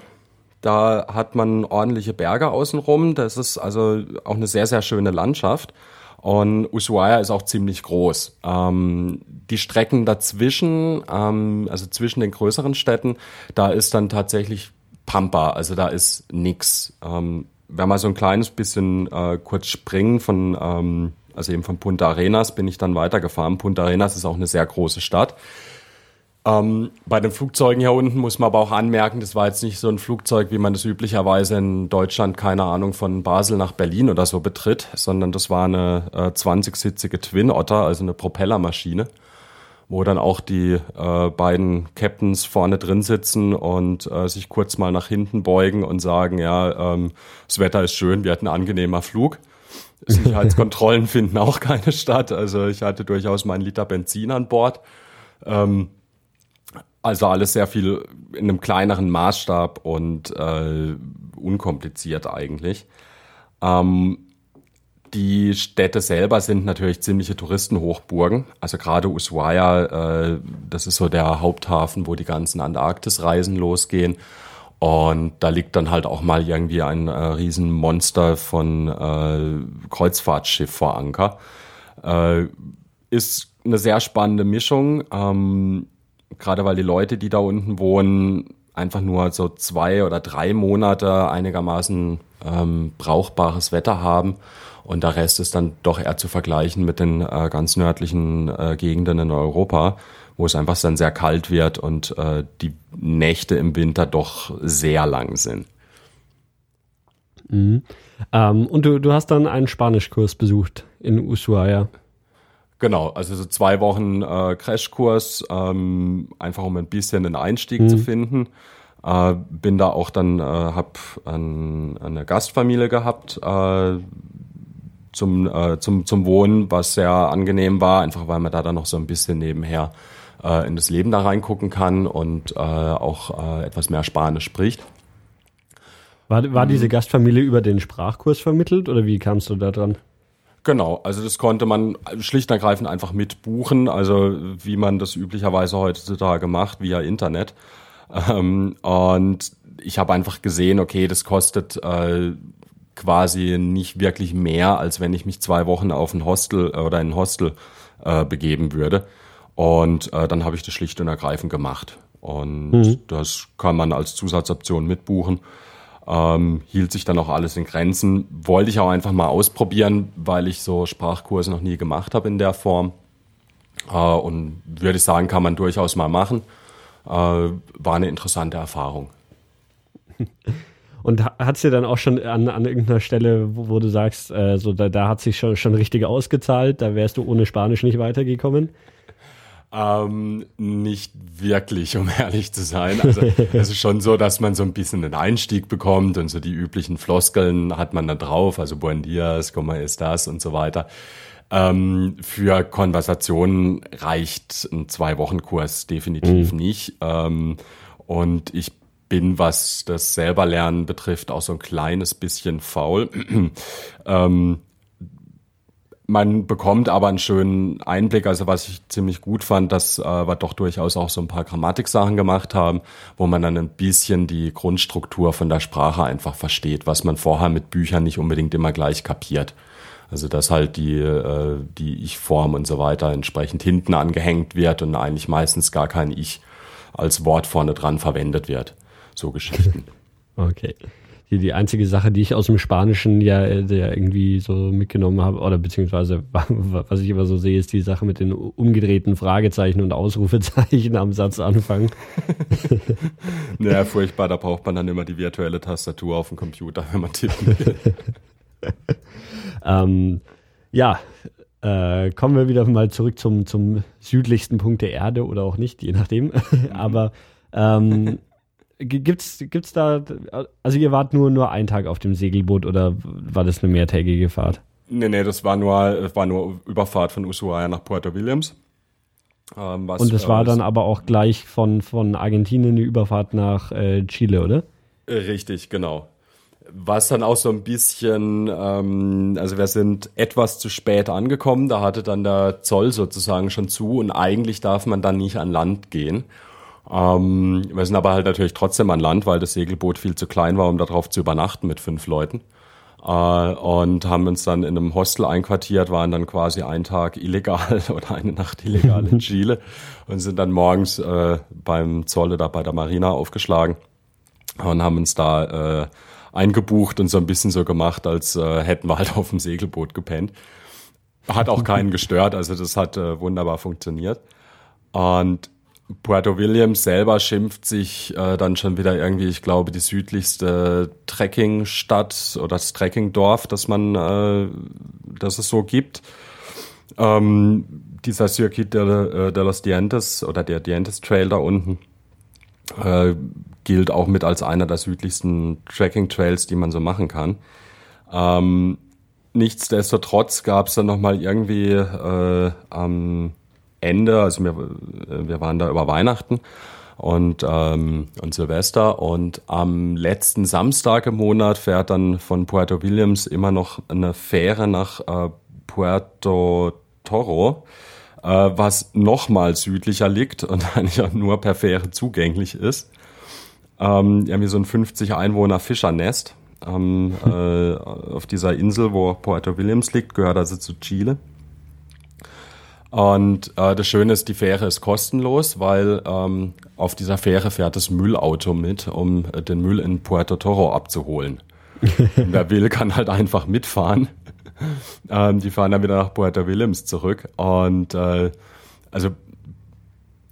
Da hat man ordentliche Berge außenrum. Das ist also auch eine sehr, sehr schöne Landschaft. Und Ushuaia ist auch ziemlich groß. Ähm, die Strecken dazwischen, ähm, also zwischen den größeren Städten, da ist dann tatsächlich Pampa, also da ist nix. Ähm, wenn wir so ein kleines bisschen äh, kurz springen von, ähm, also eben von Punta Arenas bin ich dann weitergefahren. Punta Arenas ist auch eine sehr große Stadt. Ähm, bei den Flugzeugen hier unten muss man aber auch anmerken, das war jetzt nicht so ein Flugzeug, wie man das üblicherweise in Deutschland, keine Ahnung, von Basel nach Berlin oder so betritt, sondern das war eine äh, 20-sitzige Twin Otter, also eine Propellermaschine, wo dann auch die äh, beiden Captains vorne drin sitzen und äh, sich kurz mal nach hinten beugen und sagen, ja, ähm, das Wetter ist schön, wir hatten einen angenehmer Flug. *laughs* Sicherheitskontrollen finden auch keine statt. Also ich hatte durchaus meinen Liter Benzin an Bord. Ähm, also alles sehr viel in einem kleineren Maßstab und äh, unkompliziert eigentlich. Ähm, die Städte selber sind natürlich ziemliche Touristenhochburgen. Also gerade Ushuaia, äh, das ist so der Haupthafen, wo die ganzen Antarktisreisen losgehen. Und da liegt dann halt auch mal irgendwie ein äh, Riesenmonster von äh, Kreuzfahrtschiff vor Anker. Äh, ist eine sehr spannende Mischung. Ähm, gerade weil die Leute, die da unten wohnen, einfach nur so zwei oder drei Monate einigermaßen ähm, brauchbares Wetter haben. Und der Rest ist dann doch eher zu vergleichen mit den äh, ganz nördlichen äh, Gegenden in Europa, wo es einfach dann sehr kalt wird und äh, die Nächte im Winter doch sehr lang sind. Mhm. Ähm, und du, du hast dann einen Spanischkurs besucht in Ushuaia. Genau, also so zwei Wochen äh, Crashkurs, ähm, einfach um ein bisschen den Einstieg mhm. zu finden. Äh, bin da auch dann, äh, hab ein, eine Gastfamilie gehabt äh, zum, äh, zum, zum Wohnen, was sehr angenehm war, einfach weil man da dann noch so ein bisschen nebenher äh, in das Leben da reingucken kann und äh, auch etwas mehr Spanisch spricht. War, war diese Gastfamilie über den Sprachkurs vermittelt oder wie kamst du da dran? Genau, also das konnte man schlicht und ergreifend einfach mitbuchen, also wie man das üblicherweise heutzutage macht, via Internet. Ähm, und ich habe einfach gesehen, okay, das kostet äh, quasi nicht wirklich mehr, als wenn ich mich zwei Wochen auf ein Hostel äh, oder in ein Hostel äh, begeben würde. Und äh, dann habe ich das schlicht und ergreifend gemacht. Und mhm. das kann man als Zusatzoption mitbuchen. Ähm, hielt sich dann auch alles in Grenzen. Wollte ich auch einfach mal ausprobieren, weil ich so Sprachkurse noch nie gemacht habe in der Form. Äh, und würde ich sagen, kann man durchaus mal machen. Äh, war eine interessante Erfahrung. Und hat es dir dann auch schon an, an irgendeiner Stelle, wo, wo du sagst, äh, so da, da hat sich schon, schon richtig ausgezahlt, da wärst du ohne Spanisch nicht weitergekommen? Ähm, nicht wirklich, um *laughs* ehrlich zu sein. Also es ist schon so, dass man so ein bisschen einen Einstieg bekommt und so die üblichen Floskeln hat man da drauf, also Buen dias, como das und so weiter. Ähm, für Konversationen reicht ein Zwei-Wochen-Kurs definitiv mhm. nicht. Ähm, und ich bin, was das selber Lernen betrifft, auch so ein kleines bisschen faul. *clears throat* ähm, man bekommt aber einen schönen Einblick, also was ich ziemlich gut fand, dass äh, wir doch durchaus auch so ein paar Grammatiksachen gemacht haben, wo man dann ein bisschen die Grundstruktur von der Sprache einfach versteht, was man vorher mit Büchern nicht unbedingt immer gleich kapiert. Also dass halt die, äh, die Ich-Form und so weiter entsprechend hinten angehängt wird und eigentlich meistens gar kein Ich als Wort vorne dran verwendet wird so Geschichten. *laughs* Okay. Die, die einzige Sache, die ich aus dem Spanischen ja, äh, der irgendwie so mitgenommen habe, oder beziehungsweise *laughs* was ich immer so sehe, ist die Sache mit den umgedrehten Fragezeichen und Ausrufezeichen am Satzanfang. *laughs* naja, furchtbar, da braucht man dann immer die virtuelle Tastatur auf dem Computer, wenn man tippen will. *laughs* ähm, ja, äh, kommen wir wieder mal zurück zum, zum südlichsten Punkt der Erde oder auch nicht, je nachdem. Aber ähm, Gibt's, gibt's da, also ihr wart nur, nur einen Tag auf dem Segelboot oder war das eine mehrtägige Fahrt? Nee, nee, das war nur, war nur Überfahrt von Ushuaia nach Puerto Williams. Ähm, was, Und das war äh, dann aber auch gleich von, von Argentinien die Überfahrt nach äh, Chile, oder? Richtig, genau. Was dann auch so ein bisschen, ähm, also wir sind etwas zu spät angekommen, da hatte dann der Zoll sozusagen schon zu und eigentlich darf man dann nicht an Land gehen. Ähm, wir sind aber halt natürlich trotzdem an Land, weil das Segelboot viel zu klein war, um darauf zu übernachten mit fünf Leuten. Äh, und haben uns dann in einem Hostel einquartiert, waren dann quasi einen Tag illegal *laughs* oder eine Nacht illegal in *laughs* Chile und sind dann morgens äh, beim Zoll oder bei der Marina aufgeschlagen und haben uns da äh, eingebucht und so ein bisschen so gemacht, als äh, hätten wir halt *laughs* auf dem Segelboot gepennt. Hat auch keinen gestört, also das hat äh, wunderbar funktioniert. Und Puerto Williams selber schimpft sich äh, dann schon wieder irgendwie, ich glaube, die südlichste Trekkingstadt oder das Trekkingdorf, das man, äh, das es so gibt. Ähm, dieser Circuit de, äh, de, los Dientes oder der Dientes Trail da unten äh, gilt auch mit als einer der südlichsten Trekking Trails, die man so machen kann. Ähm, nichtsdestotrotz gab es dann noch mal irgendwie äh, am Ende, also wir, wir waren da über Weihnachten und, ähm, und Silvester und am letzten Samstag im Monat fährt dann von Puerto Williams immer noch eine Fähre nach äh, Puerto Toro, äh, was nochmal südlicher liegt und *laughs* eigentlich auch nur per Fähre zugänglich ist. Ähm, irgendwie so ein 50 Einwohner Fischernest ähm, *laughs* äh, auf dieser Insel, wo Puerto Williams liegt, gehört also zu Chile. Und äh, das Schöne ist, die Fähre ist kostenlos, weil ähm, auf dieser Fähre fährt das Müllauto mit, um äh, den Müll in Puerto Toro abzuholen. *laughs* wer will, kann halt einfach mitfahren. *laughs* ähm, die fahren dann wieder nach Puerto Williams zurück. Und äh, also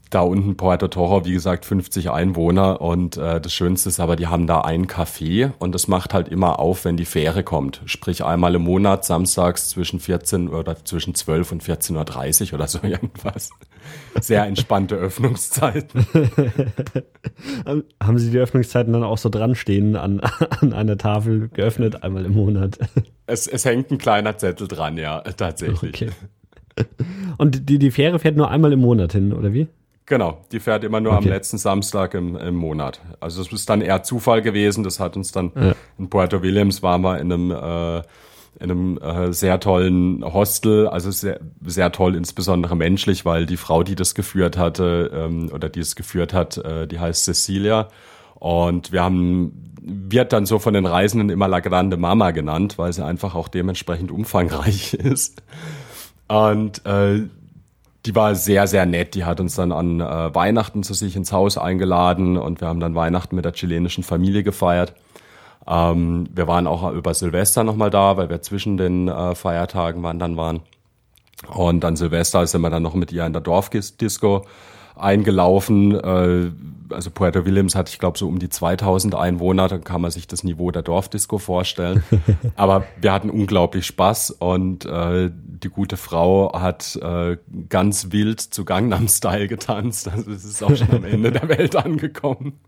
da unten Puerto Toro, wie gesagt, 50 Einwohner und äh, das Schönste ist aber, die haben da ein Café und das macht halt immer auf, wenn die Fähre kommt. Sprich einmal im Monat, samstags zwischen 14 oder zwischen 12 und 14.30 Uhr oder so *laughs* irgendwas. Sehr entspannte Öffnungszeiten. *laughs* haben Sie die Öffnungszeiten dann auch so dran stehen an, *laughs* an einer Tafel geöffnet, einmal im Monat? Es, es hängt ein kleiner Zettel dran, ja, tatsächlich. Okay. Und die, die Fähre fährt nur einmal im Monat hin, oder wie? Genau, die fährt immer nur okay. am letzten Samstag im, im Monat. Also es ist dann eher Zufall gewesen. Das hat uns dann ja. in Puerto Williams waren wir in einem äh, in einem äh, sehr tollen Hostel, also sehr, sehr toll, insbesondere menschlich, weil die Frau, die das geführt hatte ähm, oder die es geführt hat, äh, die heißt Cecilia. Und wir haben, wird dann so von den Reisenden immer La Grande Mama genannt, weil sie einfach auch dementsprechend umfangreich *laughs* ist. Und äh, die war sehr, sehr nett. Die hat uns dann an äh, Weihnachten zu sich ins Haus eingeladen und wir haben dann Weihnachten mit der chilenischen Familie gefeiert. Ähm, wir waren auch über Silvester nochmal da, weil wir zwischen den äh, Feiertagen wandern waren. Und an Silvester sind wir dann noch mit ihr in der Dorfdisco eingelaufen. Äh, also Puerto Williams hatte ich glaube so um die 2000 Einwohner, dann kann man sich das Niveau der Dorfdisco vorstellen. *laughs* Aber wir hatten unglaublich Spaß und äh, die gute Frau hat äh, ganz wild zu Gangnam Style getanzt. Also es ist auch schon am Ende der Welt *laughs* angekommen.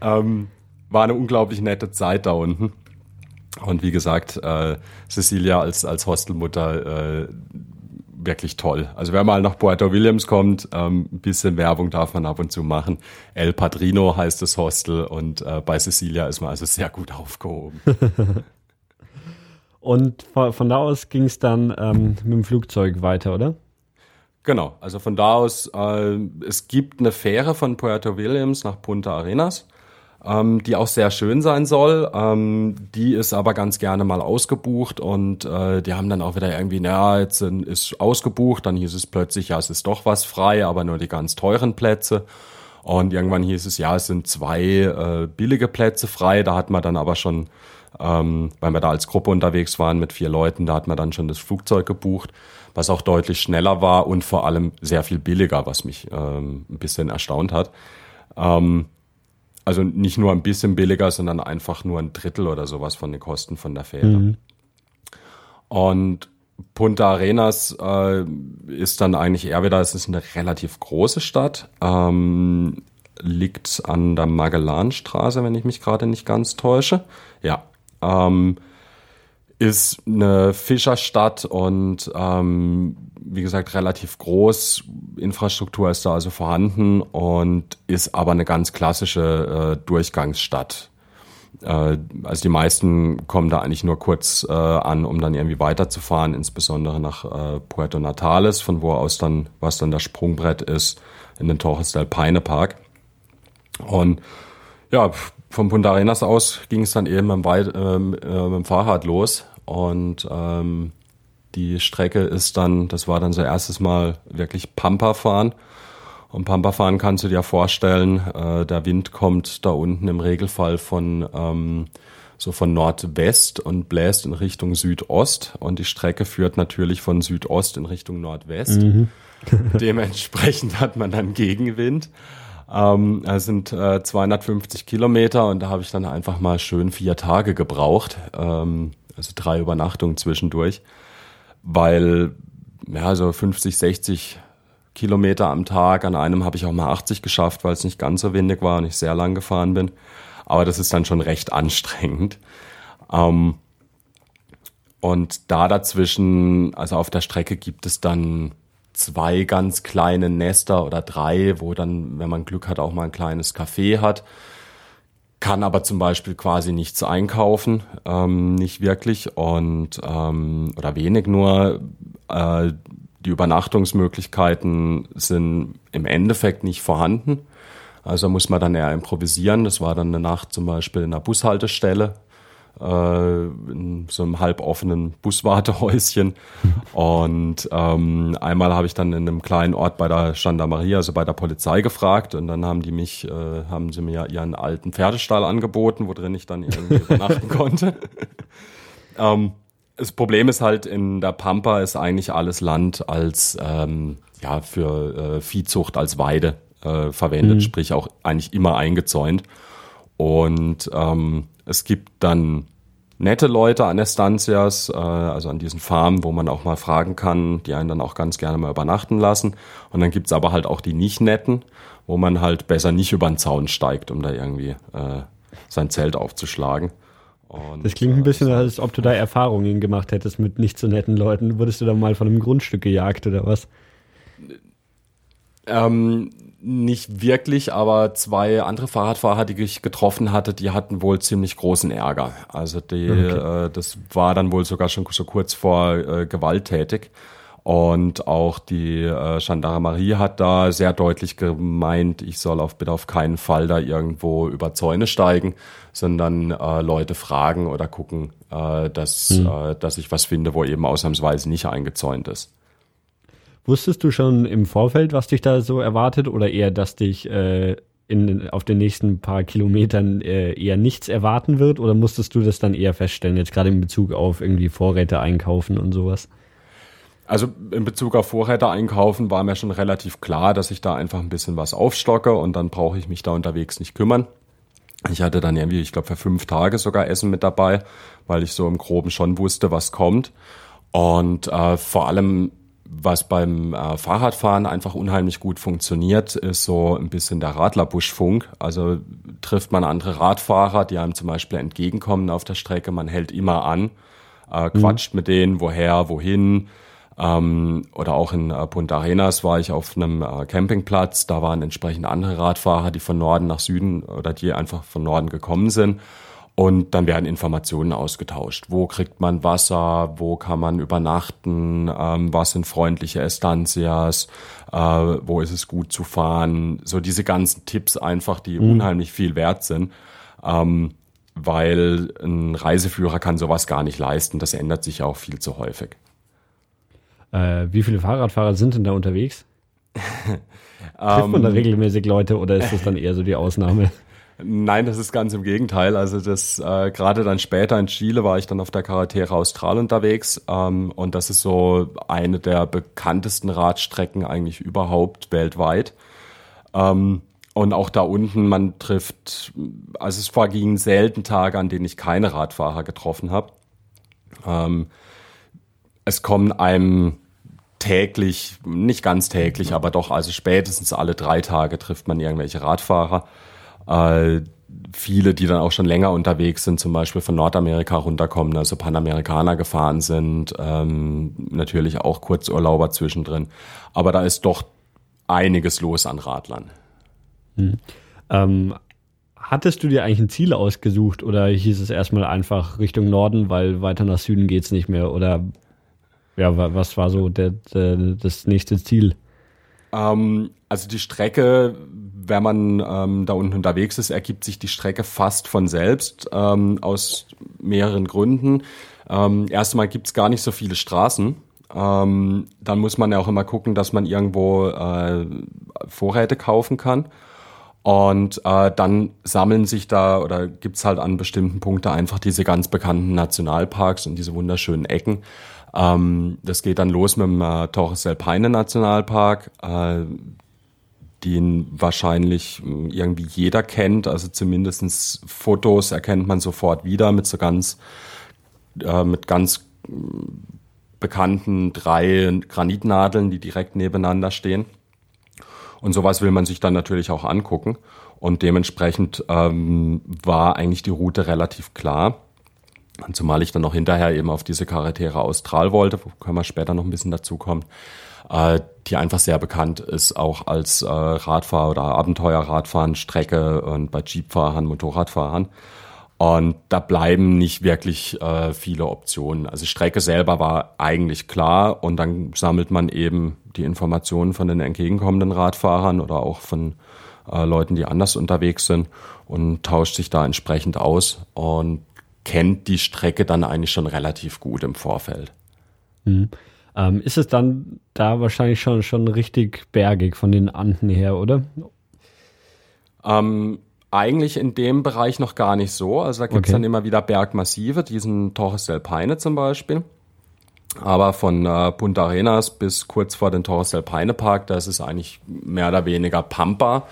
ähm, war eine unglaublich nette Zeit da unten. Und wie gesagt, äh, Cecilia als, als Hostelmutter äh, wirklich toll. Also wer mal nach Puerto Williams kommt, ähm, ein bisschen Werbung darf man ab und zu machen. El Padrino heißt das Hostel und äh, bei Cecilia ist man also sehr gut aufgehoben. *laughs* und von, da aus ging es dann ähm, mit dem Flugzeug weiter, oder? Genau, also von da aus, äh, es gibt eine Fähre von Puerto Williams nach Punta Arenas ähm, die auch sehr schön sein soll. Ähm, die ist aber ganz gerne mal ausgebucht und äh, die haben dann auch wieder irgendwie, naja, jetzt ist ausgebucht, dann hieß es plötzlich, ja, es ist doch was frei, aber nur die ganz teuren Plätze. Und irgendwann hieß es, ja, es sind zwei äh, billige Plätze frei. Da hat man dann aber schon, ähm, weil wir da als Gruppe unterwegs waren mit vier Leuten, da hat man dann schon das Flugzeug gebucht, was auch deutlich schneller war und vor allem sehr viel billiger, was mich ähm, ein bisschen erstaunt hat. Ähm, also nicht nur ein bisschen billiger, sondern einfach nur ein Drittel oder sowas von den Kosten von der Fähre. Mhm. Und Punta Arenas äh, ist dann eigentlich eher wieder, es ist eine relativ große Stadt, ähm, liegt an der Magellanstraße, wenn ich mich gerade nicht ganz täusche. Ja, ähm, ist eine Fischerstadt und ähm, wie gesagt relativ groß. Infrastruktur ist da also vorhanden und ist aber eine ganz klassische äh, Durchgangsstadt. Äh, also die meisten kommen da eigentlich nur kurz äh, an, um dann irgendwie weiterzufahren, insbesondere nach äh, Puerto Natales, von wo aus dann, was dann das Sprungbrett ist, in den Torres del Paine Park. Und ja, vom Punta Arenas aus ging es dann eben Weit, äh, mit dem Fahrrad los und ähm, die Strecke ist dann, das war dann so erstes Mal wirklich Pampa fahren. Und Pampa fahren kannst du dir vorstellen, äh, der Wind kommt da unten im Regelfall von ähm, so von Nordwest und bläst in Richtung Südost und die Strecke führt natürlich von Südost in Richtung Nordwest. Mhm. *laughs* Dementsprechend hat man dann Gegenwind. Ähm, es sind äh, 250 Kilometer und da habe ich dann einfach mal schön vier Tage gebraucht, ähm, also drei Übernachtungen zwischendurch, weil ja so 50, 60 Kilometer am Tag, an einem habe ich auch mal 80 geschafft, weil es nicht ganz so windig war und ich sehr lang gefahren bin. Aber das ist dann schon recht anstrengend. Ähm, und da dazwischen, also auf der Strecke gibt es dann zwei ganz kleine Nester oder drei, wo dann, wenn man Glück hat, auch mal ein kleines Café hat. Kann aber zum Beispiel quasi nichts einkaufen, ähm, nicht wirklich und ähm, oder wenig nur. Äh, die Übernachtungsmöglichkeiten sind im Endeffekt nicht vorhanden. Also muss man dann eher improvisieren. Das war dann eine Nacht zum Beispiel in einer Bushaltestelle in so einem halboffenen Buswartehäuschen. *laughs* Und ähm, einmal habe ich dann in einem kleinen Ort bei der Gendarmerie, also bei der Polizei gefragt und dann haben die mich, äh, haben sie mir ihren alten Pferdestall angeboten, wo drin ich dann irgendwie *laughs* übernachten konnte. ähm, das Problem ist halt, in der Pampa ist eigentlich alles Land als ähm, ja, für äh, Viehzucht als Weide äh, verwendet, mhm. sprich auch eigentlich immer eingezäunt. Und ähm, es gibt dann nette Leute an Estancias, äh, also an diesen Farmen, wo man auch mal fragen kann, die einen dann auch ganz gerne mal übernachten lassen. Und dann gibt's aber halt auch die nicht netten, wo man halt besser nicht über den Zaun steigt, um da irgendwie äh, sein Zelt aufzuschlagen. Und, das klingt ein bisschen, als ob du da Erfahrungen gemacht hättest mit nicht so netten Leuten. Wurdest du da mal von einem Grundstück gejagt oder was? Ähm, nicht wirklich, aber zwei andere Fahrradfahrer, die ich getroffen hatte, die hatten wohl ziemlich großen Ärger. Also die, okay. äh, das war dann wohl sogar schon so kurz vor äh, gewalttätig. Und auch die äh, Gendarmerie hat da sehr deutlich gemeint, ich soll auf bitte auf keinen Fall da irgendwo über Zäune steigen, sondern äh, Leute fragen oder gucken, äh, dass, hm. äh, dass ich was finde, wo eben ausnahmsweise nicht eingezäunt ist. Wusstest du schon im Vorfeld, was dich da so erwartet oder eher, dass dich äh, in, auf den nächsten paar Kilometern äh, eher nichts erwarten wird oder musstest du das dann eher feststellen, jetzt gerade in Bezug auf irgendwie Vorräte einkaufen und sowas? Also in Bezug auf Vorräte einkaufen war mir schon relativ klar, dass ich da einfach ein bisschen was aufstocke und dann brauche ich mich da unterwegs nicht kümmern. Ich hatte dann irgendwie, ich glaube, für fünf Tage sogar Essen mit dabei, weil ich so im Groben schon wusste, was kommt. Und äh, vor allem, was beim äh, Fahrradfahren einfach unheimlich gut funktioniert, ist so ein bisschen der Radlerbuschfunk. Also trifft man andere Radfahrer, die einem zum Beispiel entgegenkommen auf der Strecke, man hält immer an, äh, quatscht mhm. mit denen, woher, wohin, ähm, oder auch in äh, Punta Arenas war ich auf einem äh, Campingplatz. Da waren entsprechend andere Radfahrer, die von Norden nach Süden oder die einfach von Norden gekommen sind. Und dann werden Informationen ausgetauscht. Wo kriegt man Wasser? Wo kann man übernachten? Ähm, was sind freundliche Estancias? Äh, wo ist es gut zu fahren? So diese ganzen Tipps einfach, die mhm. unheimlich viel wert sind. Ähm, weil ein Reiseführer kann sowas gar nicht leisten. Das ändert sich auch viel zu häufig. Äh, wie viele Fahrradfahrer sind denn da unterwegs? *laughs* Trifft man da ähm, regelmäßig Leute oder ist das dann *laughs* eher so die Ausnahme? Nein, das ist ganz im Gegenteil. Also das äh, gerade dann später in Chile war ich dann auf der Carretera Austral unterwegs ähm, und das ist so eine der bekanntesten Radstrecken eigentlich überhaupt weltweit. Ähm, und auch da unten, man trifft, also es vergingen selten Tage, an denen ich keine Radfahrer getroffen habe. Ähm, es kommen einem täglich, nicht ganz täglich, aber doch, also spätestens alle drei Tage trifft man irgendwelche Radfahrer. Äh, viele, die dann auch schon länger unterwegs sind, zum Beispiel von Nordamerika runterkommen, also Panamerikaner gefahren sind, ähm, natürlich auch Kurzurlauber zwischendrin. Aber da ist doch einiges los an Radlern. Hm. Ähm, hattest du dir eigentlich ein Ziel ausgesucht oder hieß es erstmal einfach Richtung Norden, weil weiter nach Süden geht's nicht mehr? Oder ja, was war so der, der das nächste Ziel? Ähm, also die Strecke, wenn man ähm, da unten unterwegs ist, ergibt sich die Strecke fast von selbst ähm, aus mehreren Gründen. Ähm, erstmal gibt's gar nicht so viele Straßen. Ähm, dann muss man ja auch immer gucken, dass man irgendwo äh, Vorräte kaufen kann. Und äh, dann sammeln sich da oder gibt's halt an bestimmten Punkten einfach diese ganz bekannten Nationalparks und diese wunderschönen Ecken. Ähm, das geht dann los mit dem äh, Torres del Paine Nationalpark, äh, den wahrscheinlich äh, irgendwie jeder kennt. Also zumindestens Fotos erkennt man sofort wieder mit so ganz, äh, mit ganz äh, bekannten drei Granitnadeln, die direkt nebeneinander stehen. Und sowas will man sich dann natürlich auch angucken. Und dementsprechend ähm, war eigentlich die Route relativ klar. Zumal ich dann noch hinterher eben auf diese Carretera Austral wollte, wo können wir später noch ein bisschen dazu kommen, äh, die einfach sehr bekannt ist, auch als äh, Radfahr- oder Abenteuerradfahren, Strecke und bei Jeepfahrern, Motorradfahrern. Und da bleiben nicht wirklich äh, viele Optionen. Also Strecke selber war eigentlich klar und dann sammelt man eben die Informationen von den entgegenkommenden Radfahrern oder auch von äh, Leuten, die anders unterwegs sind und tauscht sich da entsprechend aus. Und kennt die Strecke dann eigentlich schon relativ gut im Vorfeld. Mhm. Ähm, ist es dann da wahrscheinlich schon, schon richtig bergig von den Anden her, oder? Ähm, eigentlich in dem Bereich noch gar nicht so. Also da gibt es okay. dann immer wieder Bergmassive, diesen Torres del Paine zum Beispiel. Aber von äh, Punta Arenas bis kurz vor den Torres del Paine Park, das ist eigentlich mehr oder weniger Pampa.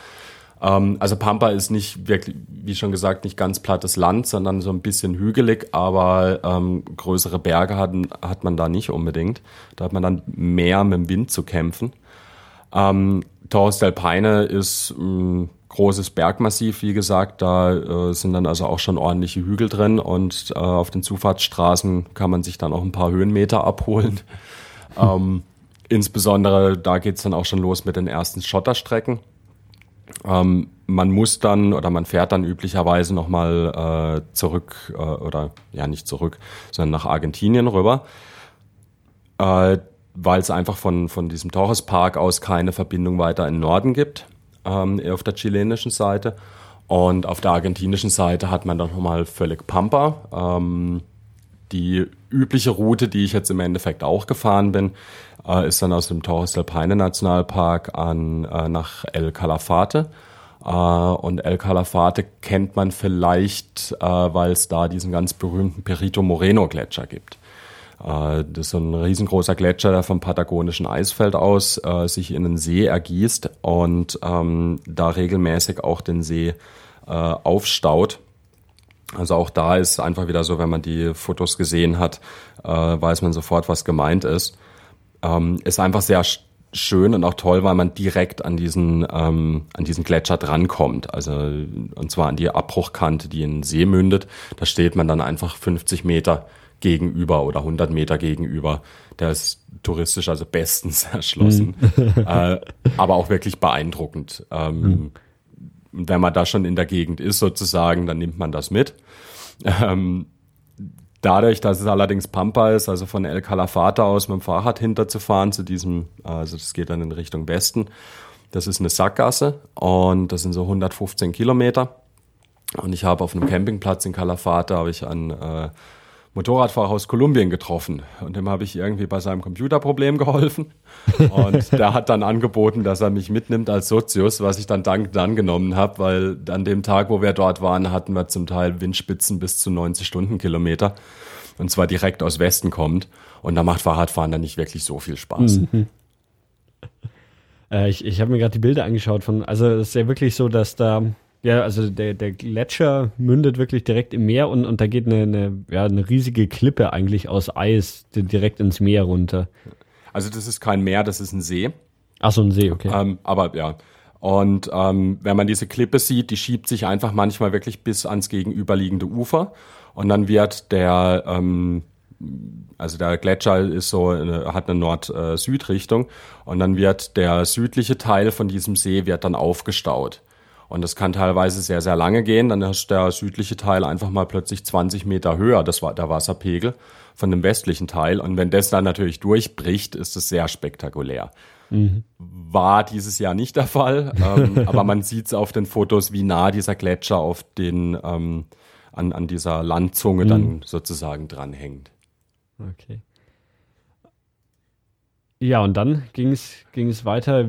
Ähm, also Pampa ist nicht wirklich, wie schon gesagt, nicht ganz plattes Land, sondern so ein bisschen hügelig, aber ähm, größere Berge hat, hat man da nicht unbedingt. Da hat man dann mehr mit dem Wind zu kämpfen. Ähm, Torres del Paine ist ein großes Bergmassiv, wie gesagt. Da äh, sind dann also auch schon ordentliche Hügel drin und äh, auf den Zufahrtsstraßen kann man sich dann auch ein paar Höhenmeter abholen. *laughs* ähm, insbesondere da geht's dann auch schon los mit den ersten Schotterstrecken. Ähm, man muss dann oder man fährt dann üblicherweise nochmal äh, zurück äh, oder ja nicht zurück, sondern nach Argentinien rüber, äh, weil es einfach von, von diesem Torres Park aus keine Verbindung weiter in den Norden gibt, ähm, auf der chilenischen Seite. Und auf der argentinischen Seite hat man dann nochmal völlig Pampa. Ähm, die übliche Route, die ich jetzt im Endeffekt auch gefahren bin, äh, ist dann aus dem Torres del Paine Nationalpark an, äh, nach El Calafate. Äh, und El Calafate kennt man vielleicht, äh, weil es da diesen ganz berühmten Perito Moreno Gletscher gibt. Äh, das ist so ein riesengroßer Gletscher, der vom patagonischen Eisfeld aus äh, sich in einen See ergießt und ähm, da regelmäßig auch den See aufstaut. Also auch da ist einfach wieder so, wenn man die Fotos gesehen hat, weiß man sofort, was gemeint ist ähm, ist einfach sehr schön und auch toll, weil man direkt an diesen, ähm, an diesen Gletscher drankommt. Also, und zwar an die Abbruchkante, die in den See mündet. Da steht man dann einfach 50 Meter gegenüber oder 100 Meter gegenüber. Der ist touristisch also bestens *laughs* erschlossen, mhm. äh, aber auch wirklich beeindruckend. Ähm, mhm. Wenn man da schon in der Gegend ist sozusagen, dann nimmt man das mit. Ähm, Dadurch, dass es allerdings Pampa ist, also von El Calafate aus mit dem Fahrrad hinterzufahren zu diesem, also das geht dann in Richtung Westen, das ist eine Sackgasse und das sind so 115 Kilometer. Und ich habe auf einem Campingplatz in Calafate habe ich an äh, Motorradfahrer aus Kolumbien getroffen und dem habe ich irgendwie bei seinem Computerproblem geholfen. *laughs* Und der hat dann angeboten, dass er mich mitnimmt als Sozius, was ich dann dankend angenommen habe, weil an dem Tag, wo wir dort waren, hatten wir zum Teil Windspitzen bis zu 90 Stundenkilometer. Und zwar direkt aus Westen kommt. Und da macht Fahrradfahren dann nicht wirklich so viel Spaß. Mhm. Äh, ich ich habe mir gerade die Bilder angeschaut von, also es ist ja wirklich so, dass da ja, also der, der Gletscher mündet wirklich direkt im Meer und, und da geht eine, eine, ja, eine riesige Klippe eigentlich aus Eis direkt ins Meer runter. Also das ist kein Meer, das ist ein See. Ach so, ein See, okay. Ähm, aber ja. Und ähm, wenn man diese Klippe sieht, die schiebt sich einfach manchmal wirklich bis ans gegenüberliegende Ufer. Und dann wird der, ähm, also der Gletscher ist so, eine, hat eine Nord-Süd-Richtung. Und dann wird der südliche Teil von diesem See wird dann aufgestaut. Und das kann teilweise sehr, sehr lange gehen. Dann ist der südliche Teil einfach mal plötzlich 20 Meter höher, das war der Wasserpegel von dem westlichen Teil. Und wenn das dann natürlich durchbricht, ist es sehr spektakulär. Mhm. War dieses Jahr nicht der Fall, ähm, *laughs* aber man sieht es auf den Fotos, wie nah dieser Gletscher auf den, ähm, an, an dieser Landzunge mhm. dann sozusagen dranhängt. Okay. Ja, und dann ging es ging es weiter.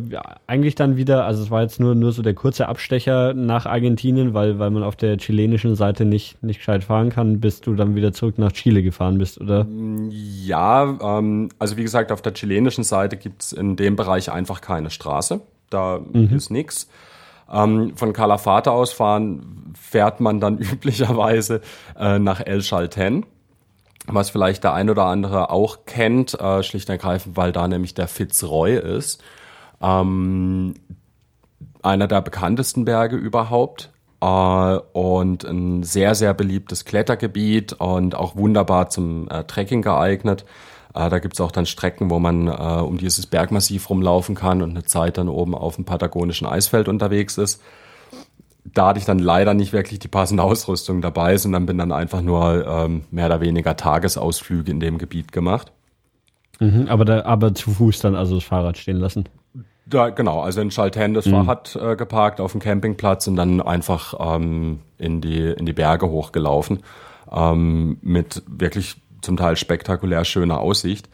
Eigentlich dann wieder, also es war jetzt nur, nur so der kurze Abstecher nach Argentinien, weil, weil man auf der chilenischen Seite nicht, nicht gescheit fahren kann, bis du dann wieder zurück nach Chile gefahren bist, oder? Ja, ähm, also wie gesagt, auf der chilenischen Seite gibt's in dem Bereich einfach keine Straße. Da mhm. ist nichts. Ähm, von Calafate aus fahren, fährt man dann *laughs* üblicherweise äh, nach El Chalten was vielleicht der ein oder andere auch kennt, äh, schlicht und ergreifend, weil da nämlich der Fitzroy ist. Ähm, einer der bekanntesten Berge überhaupt äh, und ein sehr, sehr beliebtes Klettergebiet und auch wunderbar zum äh, Trekking geeignet. Äh, da gibt's auch dann Strecken, wo man äh, um dieses Bergmassiv rumlaufen kann und eine Zeit dann oben auf dem patagonischen Eisfeld unterwegs ist da hatte ich dann leider nicht wirklich die passende Ausrüstung dabei, sondern bin dann einfach nur ähm, mehr oder weniger Tagesausflüge in dem Gebiet gemacht. Mhm, aber, da, aber zu Fuß dann also das Fahrrad stehen lassen? Da, genau, also in Schalten das mhm. Fahrrad äh, geparkt auf dem Campingplatz und dann einfach ähm, in, die, in die Berge hochgelaufen ähm, mit wirklich zum Teil spektakulär schöner Aussicht.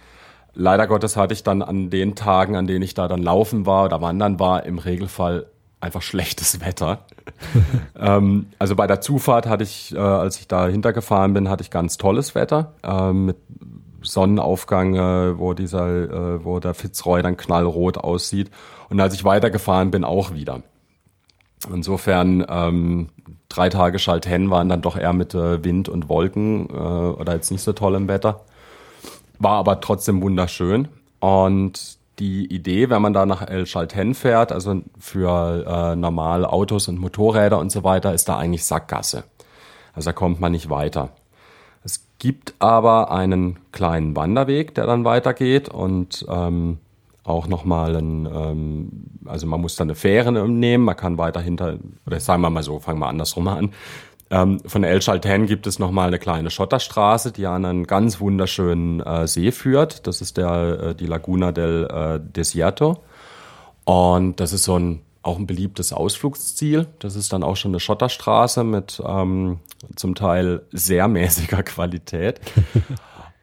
Leider Gottes hatte ich dann an den Tagen, an denen ich da dann laufen war oder wandern war, im Regelfall einfach schlechtes Wetter. *laughs* ähm, also bei der Zufahrt hatte ich, äh, als ich da hintergefahren bin, hatte ich ganz tolles Wetter äh, mit Sonnenaufgang, äh, wo dieser, äh, wo der Fitzroy dann knallrot aussieht. Und als ich weitergefahren bin, auch wieder. Insofern ähm, drei Tage Schalthen waren dann doch eher mit äh, Wind und Wolken äh, oder jetzt nicht so toll im Wetter. War aber trotzdem wunderschön. Und die Idee, wenn man da nach El Chalten fährt, also für äh, normale Autos und Motorräder und so weiter, ist da eigentlich Sackgasse. Also da kommt man nicht weiter. Es gibt aber einen kleinen Wanderweg, der dann weitergeht und ähm, auch nochmal ein, ähm, also man muss dann eine Fähre nehmen, man kann weiter hinter, oder sagen wir mal so, fangen wir andersrum an. Ähm, von El Chalten gibt es nochmal eine kleine Schotterstraße, die an einen ganz wunderschönen äh, See führt. Das ist der, äh, die Laguna del äh, Desierto. Und das ist so ein auch ein beliebtes Ausflugsziel. Das ist dann auch schon eine Schotterstraße mit ähm, zum Teil sehr mäßiger *laughs* Qualität.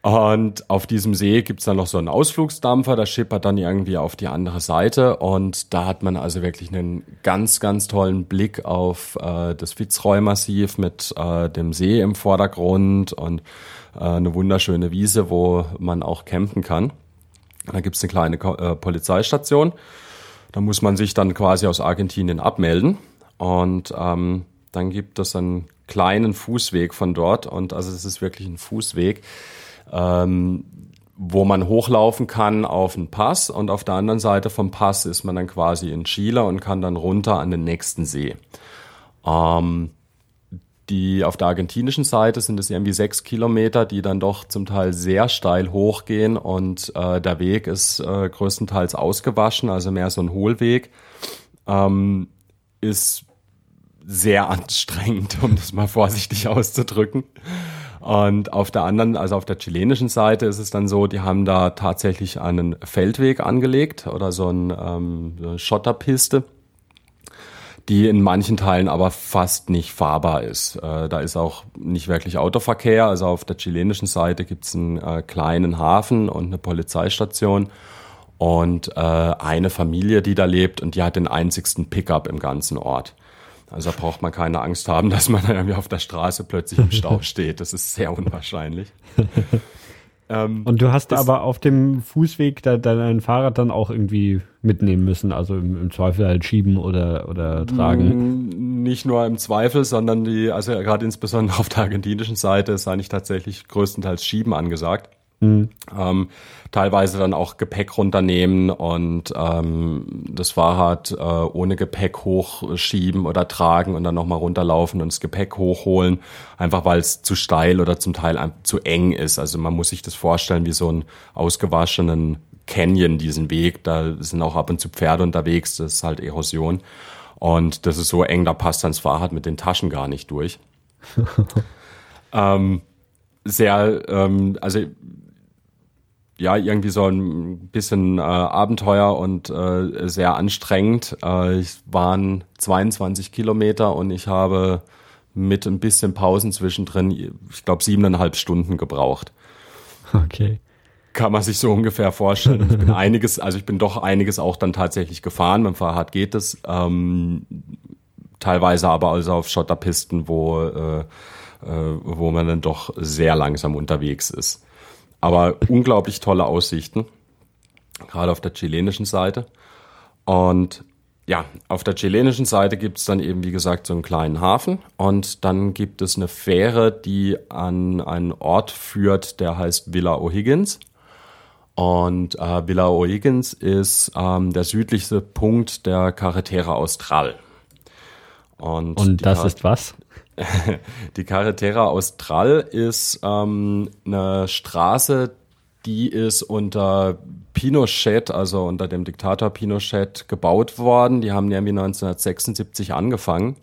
Und auf diesem See gibt's dann noch so einen Ausflugsdampfer, der schippert dann irgendwie auf die andere Seite. Und da hat man also wirklich einen ganz, ganz tollen Blick auf äh, das Fitzroy-Massiv mit äh, dem See im Vordergrund und äh, eine wunderschöne Wiese, wo man auch campen kann. Da gibt's eine kleine äh, Polizeistation. Da muss man sich dann quasi aus Argentinien abmelden. Und ähm, dann gibt es einen kleinen Fußweg von dort. Und also es ist wirklich ein Fußweg ähm, wo man hochlaufen kann auf den Pass und auf der anderen Seite vom Pass ist man dann quasi in Chile und kann dann runter an den nächsten See. Ähm, die auf der argentinischen Seite sind es irgendwie sechs Kilometer, die dann doch zum Teil sehr steil hochgehen und äh, der Weg ist äh, größtenteils ausgewaschen, also mehr so ein Hohlweg. Ähm, ist sehr *laughs* anstrengend, um das mal vorsichtig auszudrücken. Und auf der anderen, also auf der chilenischen Seite ist es dann so, die haben da tatsächlich einen Feldweg angelegt oder so ein, ähm, eine Schotterpiste die in manchen Teilen aber fast nicht fahrbar ist. Äh, da ist auch nicht wirklich Autoverkehr. Also auf der chilenischen Seite gibt es einen äh, kleinen Hafen und eine Polizeistation und äh, eine Familie, die da lebt und die hat den einzigsten Pickup im ganzen Ort. Also da braucht man keine Angst haben, dass man irgendwie auf der Straße plötzlich im Stau *laughs* steht. Das ist sehr unwahrscheinlich. *laughs* Ähm, und du hast aber auf dem Fußweg da, dein Fahrrad dann auch irgendwie mitnehmen müssen, also im, im, Zweifel halt schieben oder, oder tragen? Mm, nicht nur im Zweifel, sondern die, also gerade insbesondere auf der argentinischen Seite ist eigentlich tatsächlich größtenteils Schieben angesagt. Mhm. Ähm, teilweise dann auch Gepäck runternehmen und ähm, das Fahrrad äh, ohne Gepäck hochschieben oder tragen und dann nochmal runterlaufen und das Gepäck hochholen, einfach weil es zu steil oder zum Teil zu eng ist. Also man muss sich das vorstellen wie so einen ausgewaschenen Canyon, diesen Weg. Da sind auch ab und zu Pferde unterwegs, das ist halt Erosion. Und das ist so eng, da passt dann das Fahrrad mit den Taschen gar nicht durch. *laughs* ähm, sehr, ähm, also ja irgendwie so ein bisschen äh, Abenteuer und äh, sehr anstrengend. Äh, ich waren 22 Kilometer und ich habe mit ein bisschen Pausen zwischendrin, ich glaube siebeneinhalb Stunden gebraucht. Okay. Kann man sich so ungefähr vorstellen. Ich bin einiges, also ich bin doch einiges auch dann tatsächlich gefahren. Dem Fahrrad geht es. Ähm, teilweise aber also auf Schotterpisten, wo, äh, äh, wo man dann doch sehr langsam unterwegs ist. Aber unglaublich tolle Aussichten, gerade auf der chilenischen Seite. Und ja, auf der chilenischen Seite gibt es dann eben, wie gesagt, so einen kleinen Hafen und dann gibt es eine Fähre, die an einen Ort führt, der heißt Villa O'Higgins. Und äh, Villa O'Higgins ist ähm, der südlichste Punkt der Carretera Austral. Und, und das ist was? *laughs* die Carretera Austral ist ähm, eine Straße, die ist unter Pinochet, also unter dem Diktator Pinochet, gebaut worden. Die haben nämlich 1976 angefangen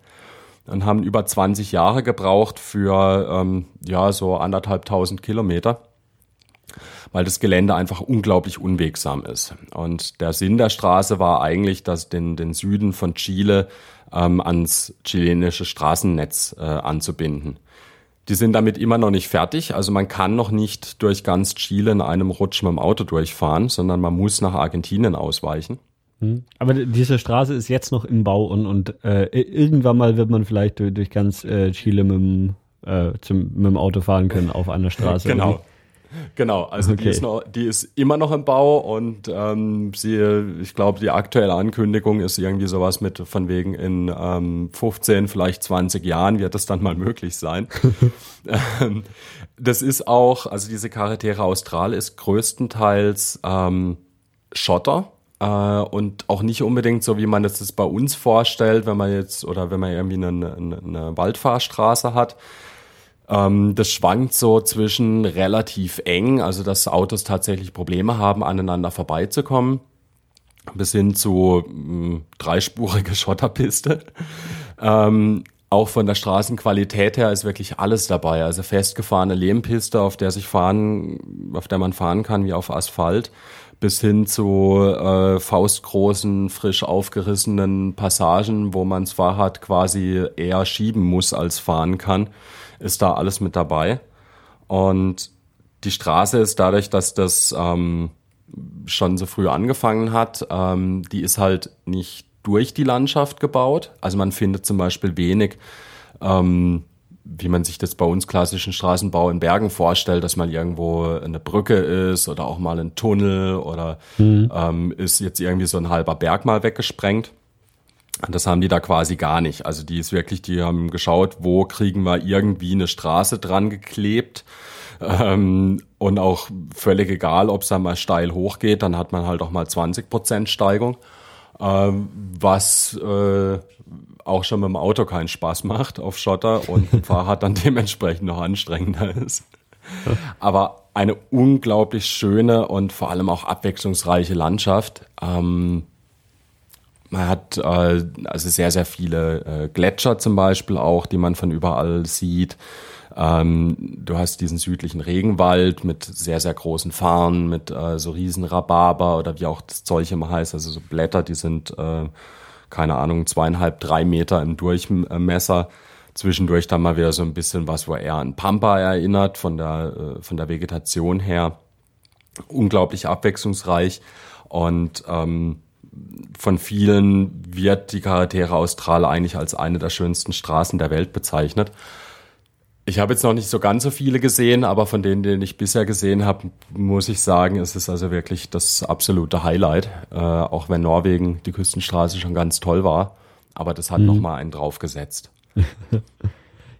und haben über 20 Jahre gebraucht für ähm, ja so anderthalbtausend Kilometer, weil das Gelände einfach unglaublich unwegsam ist. Und der Sinn der Straße war eigentlich, dass den, den Süden von Chile ähm, ans chilenische Straßennetz äh, anzubinden. Die sind damit immer noch nicht fertig. Also man kann noch nicht durch ganz Chile in einem Rutsch mit dem Auto durchfahren, sondern man muss nach Argentinien ausweichen. Hm. Aber diese Straße ist jetzt noch im Bau und, und äh, irgendwann mal wird man vielleicht durch, durch ganz äh, Chile mit dem, äh, zum, mit dem Auto fahren können auf einer Straße. genau. Genau, also okay. die, ist noch, die ist immer noch im Bau und ähm, sie, ich glaube, die aktuelle Ankündigung ist irgendwie sowas mit von wegen in ähm, 15, vielleicht 20 Jahren wird das dann mal *laughs* möglich sein. Ähm, das ist auch, also diese Carretera Austral ist größtenteils ähm, Schotter äh, und auch nicht unbedingt so, wie man das bei uns vorstellt, wenn man jetzt oder wenn man irgendwie eine, eine, eine Waldfahrstraße hat ähm, das schwankt so zwischen relativ eng, also dass Autos tatsächlich Probleme haben, aneinander vorbeizukommen, bis hin zu mh, hm, dreispurige *laughs* Schotterpiste. Ähm, auch von der Straßenqualität her ist wirklich alles dabei. Also festgefahrene Lehmpiste, auf der sich fahren, auf der man fahren kann wie auf Asphalt, bis hin zu äh, faustgroßen, frisch aufgerissenen Passagen, wo man zwar hat quasi eher schieben muss als fahren kann ist da alles mit dabei. Und die Straße ist dadurch, dass das ähm, schon so früh angefangen hat, ähm, die ist halt nicht durch die Landschaft gebaut. Also man findet zum Beispiel wenig, ähm, wie man sich das bei uns klassischen Straßenbau in Bergen vorstellt, dass mal irgendwo eine Brücke ist oder auch mal ein Tunnel oder mhm. ähm, ist jetzt irgendwie so ein halber Berg mal weggesprengt. Das haben die da quasi gar nicht. Also die ist wirklich, die haben geschaut, wo kriegen wir irgendwie eine Straße dran geklebt. Ähm, und auch völlig egal, ob es da mal steil hochgeht, dann hat man halt auch mal 20 Prozent Steigung. Ähm, was äh, auch schon mit dem Auto keinen Spaß macht auf Schotter und ein *laughs* Fahrrad dann dementsprechend noch anstrengender ist. Aber eine unglaublich schöne und vor allem auch abwechslungsreiche Landschaft. Ähm, man hat äh, also sehr, sehr viele äh, Gletscher zum Beispiel auch, die man von überall sieht. Ähm, du hast diesen südlichen Regenwald mit sehr, sehr großen Farnen, mit äh, so riesen Rhabarber oder wie auch das Zeug immer heißt, also so Blätter, die sind, äh, keine Ahnung, zweieinhalb, drei Meter im Durchmesser. Zwischendurch dann mal wieder so ein bisschen was, wo er an Pampa erinnert, von der, äh, von der Vegetation her. Unglaublich abwechslungsreich und ähm, von vielen wird die Carretera Australe eigentlich als eine der schönsten Straßen der Welt bezeichnet. Ich habe jetzt noch nicht so ganz so viele gesehen, aber von denen, denen ich bisher gesehen habe, muss ich sagen, es ist also wirklich das absolute Highlight. Äh, auch wenn Norwegen die Küstenstraße schon ganz toll war, aber das hat mhm. noch mal einen draufgesetzt. *laughs*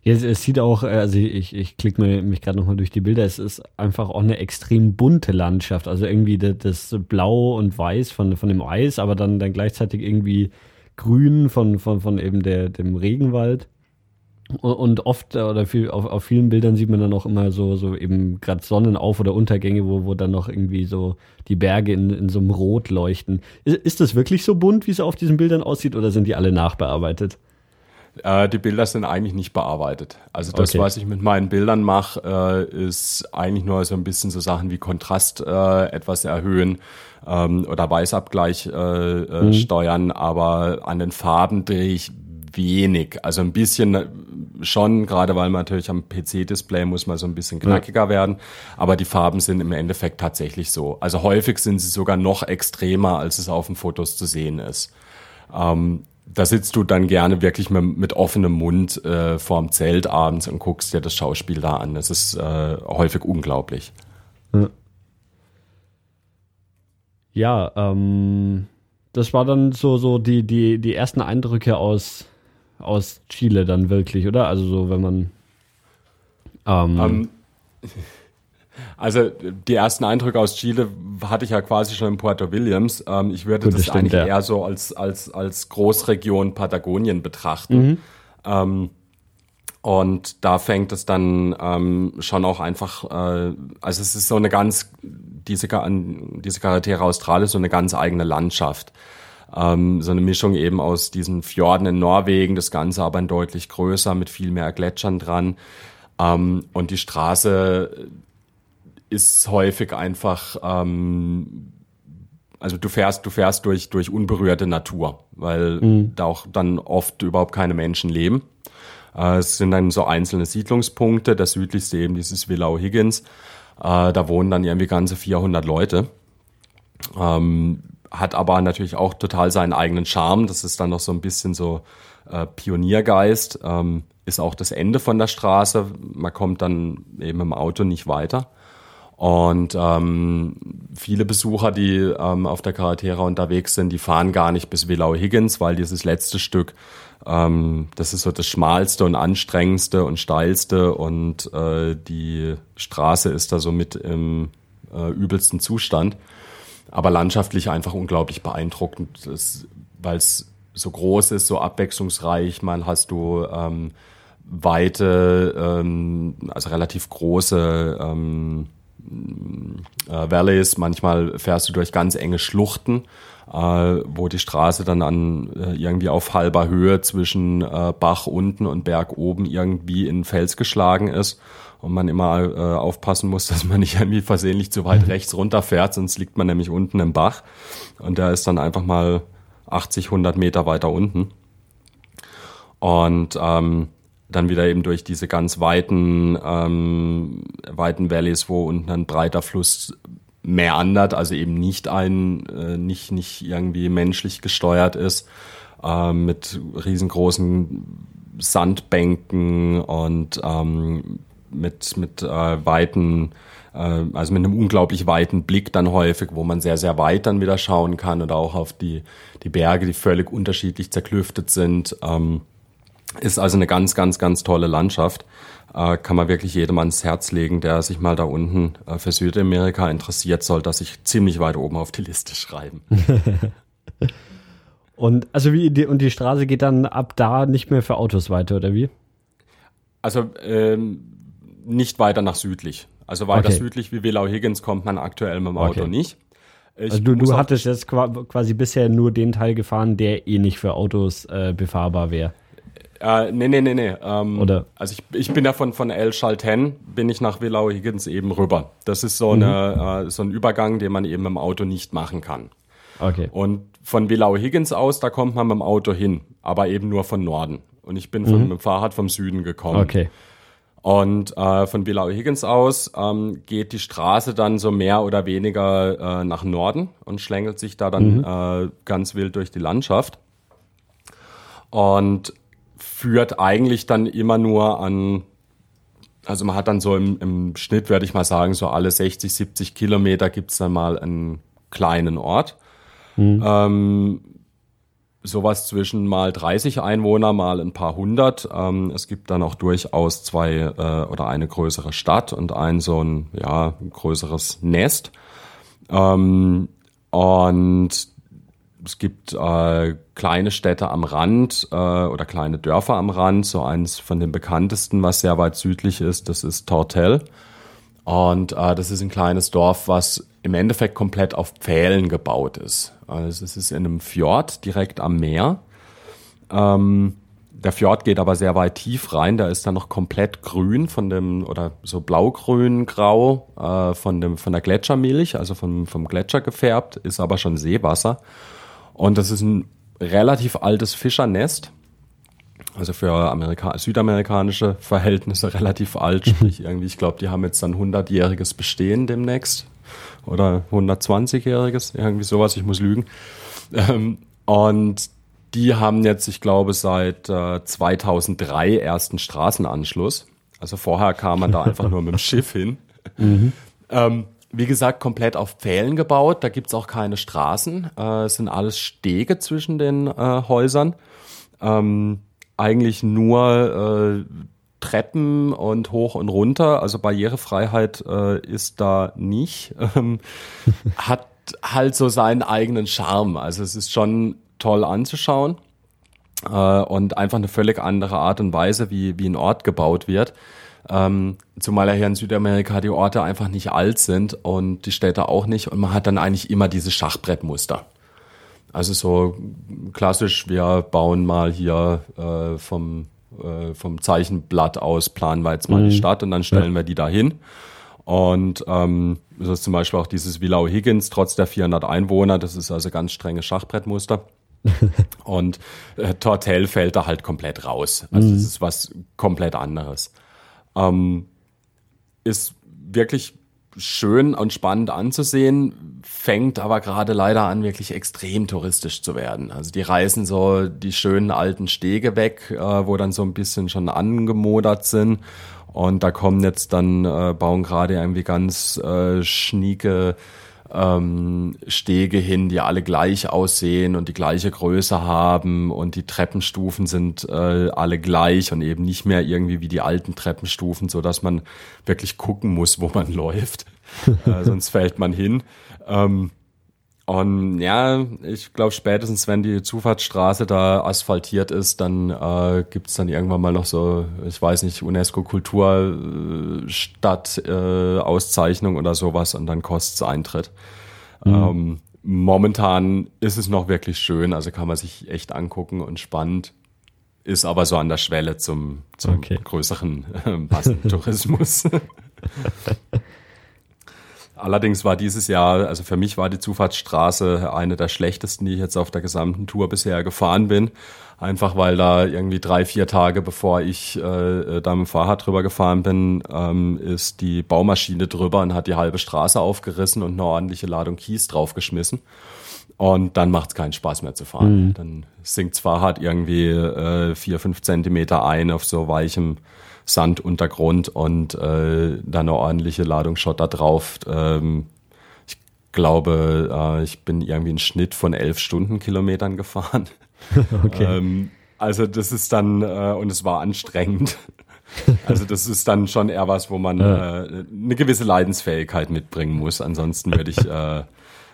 Es, es sieht auch, äh, also ich, ich klicke mich gerade nochmal durch die Bilder, es ist einfach auch eine extrem bunte Landschaft. Also irgendwie das, das Blau und Weiß von, von dem Eis, aber dann, dann gleichzeitig irgendwie Grün von, von, von eben der, dem Regenwald. Und oft oder viel, auf, auf vielen Bildern sieht man dann auch immer so, so eben gerade Sonnenauf- oder Untergänge, wo, wo dann noch irgendwie so die Berge in, in so einem Rot leuchten. Ist, ist das wirklich so bunt, wie es auf diesen Bildern aussieht, oder sind die alle nachbearbeitet? Äh, die Bilder sind eigentlich nicht bearbeitet. Also das, okay. was ich mit meinen Bildern mache, äh, ist eigentlich nur so ein bisschen so Sachen wie Kontrast äh, etwas erhöhen ähm, oder Weißabgleich äh, äh, mhm. steuern, aber an den Farben drehe ich wenig. Also ein bisschen äh, schon, gerade weil man natürlich am PC-Display muss man so ein bisschen knackiger ja. werden, aber die Farben sind im Endeffekt tatsächlich so. Also häufig sind sie sogar noch extremer, als es auf den Fotos zu sehen ist. Ähm, da sitzt du dann gerne wirklich mit, mit offenem Mund äh, vorm Zelt abends und guckst dir das Schauspiel da an. Das ist äh, häufig unglaublich. Ja, ähm, das war dann so, so die, die, die ersten Eindrücke aus, aus Chile dann wirklich, oder? Also so, wenn man ähm, um, ähm, also die ersten Eindrücke aus Chile hatte ich ja quasi schon in Puerto Williams. Ähm, ich würde Gut, das, das stimmt, eigentlich ja. eher so als, als, als Großregion Patagonien betrachten. Mhm. Ähm, und da fängt es dann ähm, schon auch einfach, äh, also es ist so eine ganz, diese, diese Carretera Austral ist so eine ganz eigene Landschaft. Ähm, so eine Mischung eben aus diesen Fjorden in Norwegen, das Ganze aber ein deutlich größer mit viel mehr Gletschern dran. Ähm, und die Straße ist häufig einfach, ähm, also du fährst, du fährst durch, durch unberührte Natur, weil mhm. da auch dann oft überhaupt keine Menschen leben. Äh, es sind dann so einzelne Siedlungspunkte, das südlichste eben dieses Villa O'Higgins. Äh, da wohnen dann irgendwie ganze 400 Leute. Ähm, hat aber natürlich auch total seinen eigenen Charme. Das ist dann noch so ein bisschen so äh, Pioniergeist. Ähm, ist auch das Ende von der Straße. Man kommt dann eben im Auto nicht weiter. Und ähm, viele Besucher, die ähm, auf der Carretera unterwegs sind, die fahren gar nicht bis Willow Higgins, weil dieses letzte Stück, ähm, das ist so das schmalste und anstrengendste und steilste und äh, die Straße ist da so mit im äh, übelsten Zustand. Aber landschaftlich einfach unglaublich beeindruckend, weil es so groß ist, so abwechslungsreich. Man hast du ähm, weite, ähm, also relativ große ähm, äh, Valleys. Manchmal fährst du durch ganz enge Schluchten, äh, wo die Straße dann an äh, irgendwie auf halber Höhe zwischen äh, Bach unten und Berg oben irgendwie in Fels geschlagen ist und man immer äh, aufpassen muss, *laughs* dass man nicht irgendwie versehentlich zu weit mhm. rechts runterfährt, sonst liegt man nämlich unten im Bach und der ist dann einfach mal 80, 100 Meter weiter unten. Und ähm, dann wieder eben durch diese ganz weiten, ähm, weiten Valleys, wo unten ein breiter Fluss meandert, also eben nicht ein, äh, nicht, nicht irgendwie menschlich gesteuert ist, äh, mit riesengroßen Sandbänken und ähm, mit, mit äh, weiten, äh, also mit einem unglaublich weiten Blick dann häufig, wo man sehr, sehr weit dann wieder schauen kann oder auch auf die, die Berge, die völlig unterschiedlich zerklüftet sind. Ähm, ist also eine ganz, ganz, ganz tolle Landschaft. Äh, kann man wirklich jedem ans Herz legen, der sich mal da unten äh, für Südamerika interessiert, soll das sich ziemlich weit oben auf die Liste schreiben. *laughs* und also wie die, und die Straße geht dann ab da nicht mehr für Autos weiter, oder wie? Also ähm, nicht weiter nach südlich. Also weiter okay. südlich wie Willow Higgins kommt man aktuell mit dem Auto okay. nicht. Ich also du, du hattest jetzt quasi bisher nur den Teil gefahren, der eh nicht für Autos äh, befahrbar wäre. Äh, nee, nee, nee, nee. Ähm, Oder? Also ich, ich bin ja von, von El Chalten, bin ich nach Willow Higgins eben rüber. Das ist so, mhm. eine, äh, so ein Übergang, den man eben im Auto nicht machen kann. Okay. Und von Willow Higgins aus, da kommt man mit dem Auto hin, aber eben nur von Norden. Und ich bin von, mhm. mit dem Fahrrad vom Süden gekommen. Okay. Und äh, von Willow Higgins aus ähm, geht die Straße dann so mehr oder weniger äh, nach Norden und schlängelt sich da dann mhm. äh, ganz wild durch die Landschaft. Und führt eigentlich dann immer nur an, also man hat dann so im, im Schnitt, werde ich mal sagen, so alle 60, 70 Kilometer gibt es dann mal einen kleinen Ort. Mhm. Ähm, sowas zwischen mal 30 Einwohner, mal ein paar hundert. Ähm, es gibt dann auch durchaus zwei äh, oder eine größere Stadt und ein so ein ja, größeres Nest. Ähm, und es gibt äh, kleine Städte am Rand äh, oder kleine Dörfer am Rand. So eins von den bekanntesten, was sehr weit südlich ist, das ist Tortel. Und äh, das ist ein kleines Dorf, was im Endeffekt komplett auf Pfählen gebaut ist. Also es ist in einem Fjord direkt am Meer. Ähm, der Fjord geht aber sehr weit tief rein. Da ist dann noch komplett grün von dem oder so blaugrün grau äh, von dem von der Gletschermilch, also vom vom Gletscher gefärbt, ist aber schon Seewasser. Und das ist ein relativ altes Fischernest. Also für Amerika südamerikanische Verhältnisse *laughs* relativ alt. Sprich, irgendwie, ich glaube, die haben jetzt dann 100-jähriges Bestehen demnächst. Oder 120-jähriges, irgendwie sowas, ich muss lügen. Ähm, und die haben jetzt, ich glaube, seit äh, 2003 ersten Straßenanschluss. Also vorher kam man da einfach nur mit dem *laughs* Schiff hin. Mhm. Ähm, wie gesagt, komplett auf Pfählen gebaut. Da gibt's auch keine Straßen. Äh, es sind alles Stege zwischen den äh, Häusern. Ähm, eigentlich nur äh, Treppen und hoch und runter. Also Barrierefreiheit äh, ist da nicht. Ähm, *laughs* hat halt so seinen eigenen Charme. Also es ist schon toll anzuschauen äh, und einfach eine völlig andere Art und Weise, wie, wie ein Ort gebaut wird. Ähm, zumal ja hier in Südamerika die Orte einfach nicht alt sind und die Städte auch nicht. Und man hat dann eigentlich immer diese Schachbrettmuster. Also so klassisch, wir bauen mal hier äh, vom, äh, vom Zeichenblatt aus, planen wir jetzt mal mhm. die Stadt und dann stellen ja. wir die da hin. Und ähm, so ist zum Beispiel auch dieses Willow Higgins, trotz der 400 Einwohner, das ist also ganz strenges Schachbrettmuster. *laughs* und äh, Tortel fällt da halt komplett raus. Also mhm. das ist was komplett anderes. Ähm, ist wirklich schön und spannend anzusehen, fängt aber gerade leider an, wirklich extrem touristisch zu werden. Also die reißen so die schönen alten Stege weg, äh, wo dann so ein bisschen schon angemodert sind Und da kommen jetzt dann, äh, bauen gerade irgendwie ganz äh, schnieke ähm, Stege hin, die alle gleich aussehen und die gleiche Größe haben und die Treppenstufen sind äh, alle gleich und eben nicht mehr irgendwie wie die alten Treppenstufen, so dass man wirklich gucken muss, wo man *laughs* läuft, äh, sonst fällt man hin. Ähm, und ja, ich glaube, spätestens wenn die Zufahrtsstraße da asphaltiert ist, dann äh, gibt es dann irgendwann mal noch so, ich weiß nicht, UNESCO-Kulturstadt-Auszeichnung äh, oder sowas und dann kostet es Eintritt. Mhm. Ähm, momentan ist es noch wirklich schön, also kann man sich echt angucken und spannend. Ist aber so an der Schwelle zum, zum okay. größeren *laughs* äh, Massentourismus. *laughs* Allerdings war dieses Jahr, also für mich war die Zufahrtsstraße eine der schlechtesten, die ich jetzt auf der gesamten Tour bisher gefahren bin. Einfach weil da irgendwie drei, vier Tage bevor ich äh, da mit dem Fahrrad drüber gefahren bin, ähm, ist die Baumaschine drüber und hat die halbe Straße aufgerissen und eine ordentliche Ladung Kies draufgeschmissen. Und dann macht es keinen Spaß mehr zu fahren. Mhm. Dann sinkt das Fahrrad irgendwie äh, vier, fünf Zentimeter ein auf so weichem Sanduntergrund und äh, da eine ordentliche Ladung Schotter drauf. Ähm, ich glaube, äh, ich bin irgendwie einen Schnitt von elf Stundenkilometern gefahren. *laughs* okay. Ähm, also das ist dann, äh, und es war anstrengend. *laughs* Also das ist dann schon eher was, wo man ja. äh, eine gewisse Leidensfähigkeit mitbringen muss. Ansonsten würde ich äh,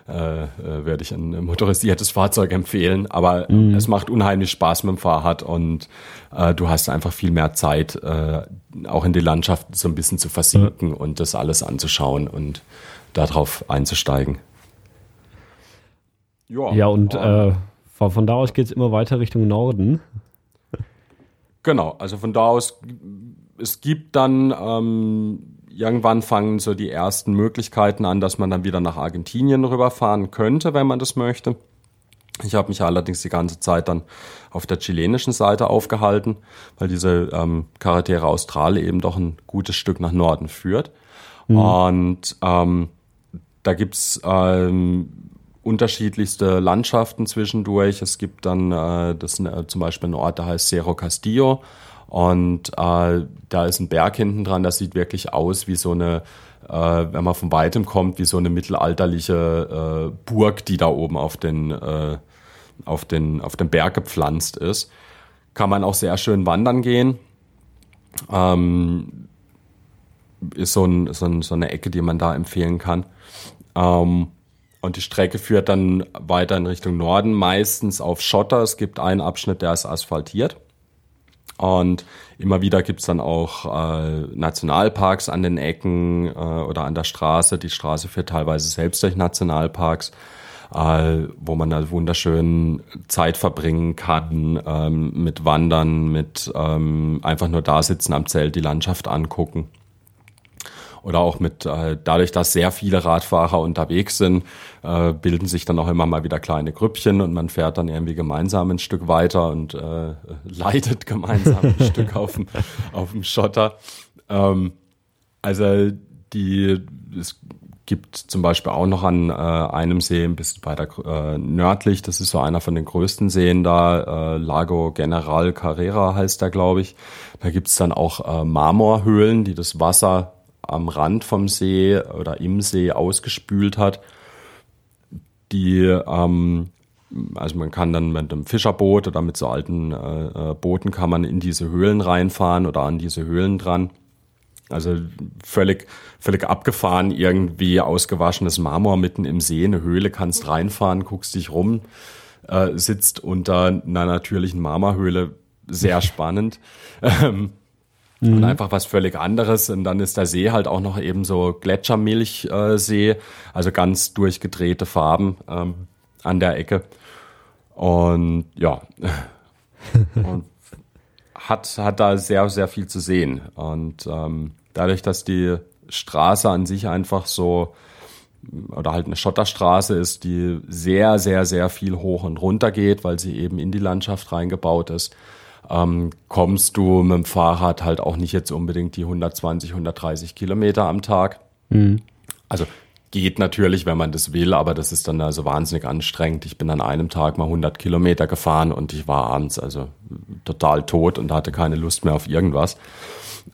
äh, äh, werde ich ein motorisiertes Fahrzeug empfehlen. Aber mhm. es macht unheimlich Spaß mit dem Fahrrad und äh, du hast einfach viel mehr Zeit, äh, auch in die Landschaft so ein bisschen zu versinken ja. und das alles anzuschauen und darauf einzusteigen. Ja, ja und äh, von, von da aus geht es immer weiter Richtung Norden. Genau, also von da aus, es gibt dann ähm, irgendwann fangen so die ersten Möglichkeiten an, dass man dann wieder nach Argentinien rüberfahren könnte, wenn man das möchte. Ich habe mich allerdings die ganze Zeit dann auf der chilenischen Seite aufgehalten, weil diese ähm, Carretera Austral eben doch ein gutes Stück nach Norden führt. Mhm. Und ähm, da gibt's ähm, unterschiedlichste Landschaften zwischendurch. Es gibt dann äh, das, äh, zum Beispiel einen Ort, der heißt Cerro Castillo. Und äh, da ist ein Berg hinten dran, das sieht wirklich aus wie so eine, äh, wenn man von weitem kommt, wie so eine mittelalterliche äh, Burg, die da oben auf den, äh, auf, den, auf den Berg gepflanzt ist. Kann man auch sehr schön wandern gehen. Ähm, ist so, ein, so, ein, so eine Ecke, die man da empfehlen kann. Ähm, und die Strecke führt dann weiter in Richtung Norden, meistens auf Schotter. Es gibt einen Abschnitt, der ist asphaltiert. Und immer wieder gibt's dann auch äh, Nationalparks an den Ecken äh, oder an der Straße. Die Straße führt teilweise selbst durch Nationalparks, äh, wo man da wunderschön Zeit verbringen kann ähm, mit Wandern, mit ähm, einfach nur da sitzen am Zelt, die Landschaft angucken oder auch mit, äh, dadurch, dass sehr viele Radfahrer unterwegs sind, äh, bilden sich dann auch immer mal wieder kleine Grüppchen und man fährt dann irgendwie gemeinsam ein Stück weiter und äh, *laughs* leitet gemeinsam ein Stück *laughs* auf dem, auf dem Schotter. Ähm, also die, es gibt zum Beispiel auch noch an äh, einem See ein bisschen weiter äh, nördlich, das ist so einer von den größten Seen da, äh, Lago General Carrera heißt der, glaube ich. Da gibt's dann auch äh, Marmorhöhlen, die das Wasser am Rand vom See oder im See ausgespült hat. Die, ähm, also man kann dann mit einem Fischerboot oder mit so alten äh, äh, Booten kann man in diese Höhlen reinfahren oder an diese Höhlen dran. Also völlig, völlig abgefahren, irgendwie ausgewaschenes Marmor mitten im See, eine Höhle, kannst reinfahren, guckst dich rum, äh, sitzt unter einer natürlichen Marmorhöhle, sehr spannend. *laughs* Mhm. und einfach was völlig anderes. Und dann ist der See halt auch noch eben so Gletschermilchsee, äh, also ganz durchgedrehte Farben ähm, an der Ecke. Und ja, *laughs* und hat, hat da sehr, sehr viel zu sehen. Und ähm, dadurch, dass die Straße an sich einfach so oder halt eine Schotterstraße ist, die sehr, sehr, sehr viel hoch und runter geht, weil sie eben in die Landschaft reingebaut ist, ähm, kommst du mit dem Fahrrad halt auch nicht jetzt unbedingt die 120, 130 Kilometer am Tag. Mhm. Also geht natürlich, wenn man das will, aber das ist dann also wahnsinnig anstrengend. Ich bin an einem Tag mal 100 Kilometer gefahren und ich war abends also total tot und hatte keine Lust mehr auf irgendwas.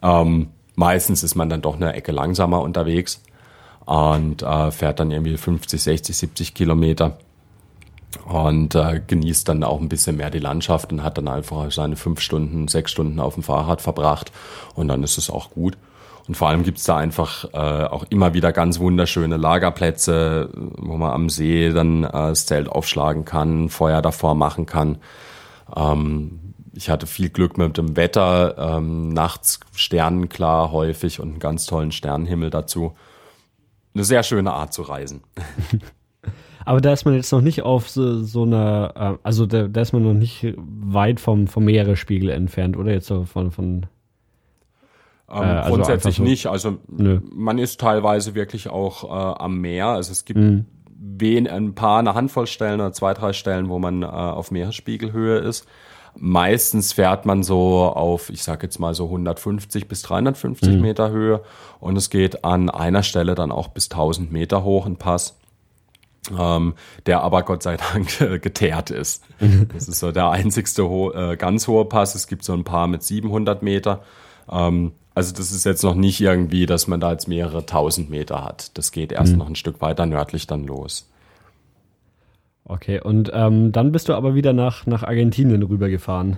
Ähm, Meistens ist man dann doch eine Ecke langsamer unterwegs und äh, fährt dann irgendwie 50, 60, 70 Kilometer und äh, genießt dann auch ein bisschen mehr die Landschaft und hat dann einfach seine fünf Stunden, sechs Stunden auf dem Fahrrad verbracht und dann ist es auch gut. Und vor allem gibt's da einfach äh, auch immer wieder ganz wunderschöne Lagerplätze, wo man am See dann äh, das Zelt aufschlagen kann, Feuer davor machen kann. Ähm, ich hatte viel Glück mit dem Wetter, ähm, nachts sternenklar häufig und einen ganz tollen Sternenhimmel dazu. Eine sehr schöne Art zu reisen. *laughs* Aber da ist man jetzt noch nicht auf so, so einer, äh, also da, da, ist man noch nicht weit vom, vom Meeresspiegel entfernt, oder jetzt so von, von ähm, äh, also grundsätzlich so, nicht. Also nö. man ist teilweise wirklich auch äh, am Meer. Also es gibt mhm. wen, ein paar, eine Handvoll Stellen oder zwei, drei Stellen, wo man äh, auf Meeresspiegelhöhe ist. Meistens fährt man so auf, ich sag jetzt mal so 150 bis 350 mhm. Meter Höhe und es geht an einer Stelle dann auch bis 1000 Meter hoch ein Pass. Ähm, der aber Gott sei Dank geteert ist. *laughs* Das ist so der einzigste ho äh, ganz hohe Pass. Es gibt so ein paar mit 700 Meter. Ähm, also das ist jetzt noch nicht irgendwie, dass man da jetzt mehrere tausend Meter hat. Das geht erst mhm. noch ein Stück weiter nördlich dann los. Okay, und ähm, dann bist du aber wieder nach, nach Argentinien rübergefahren.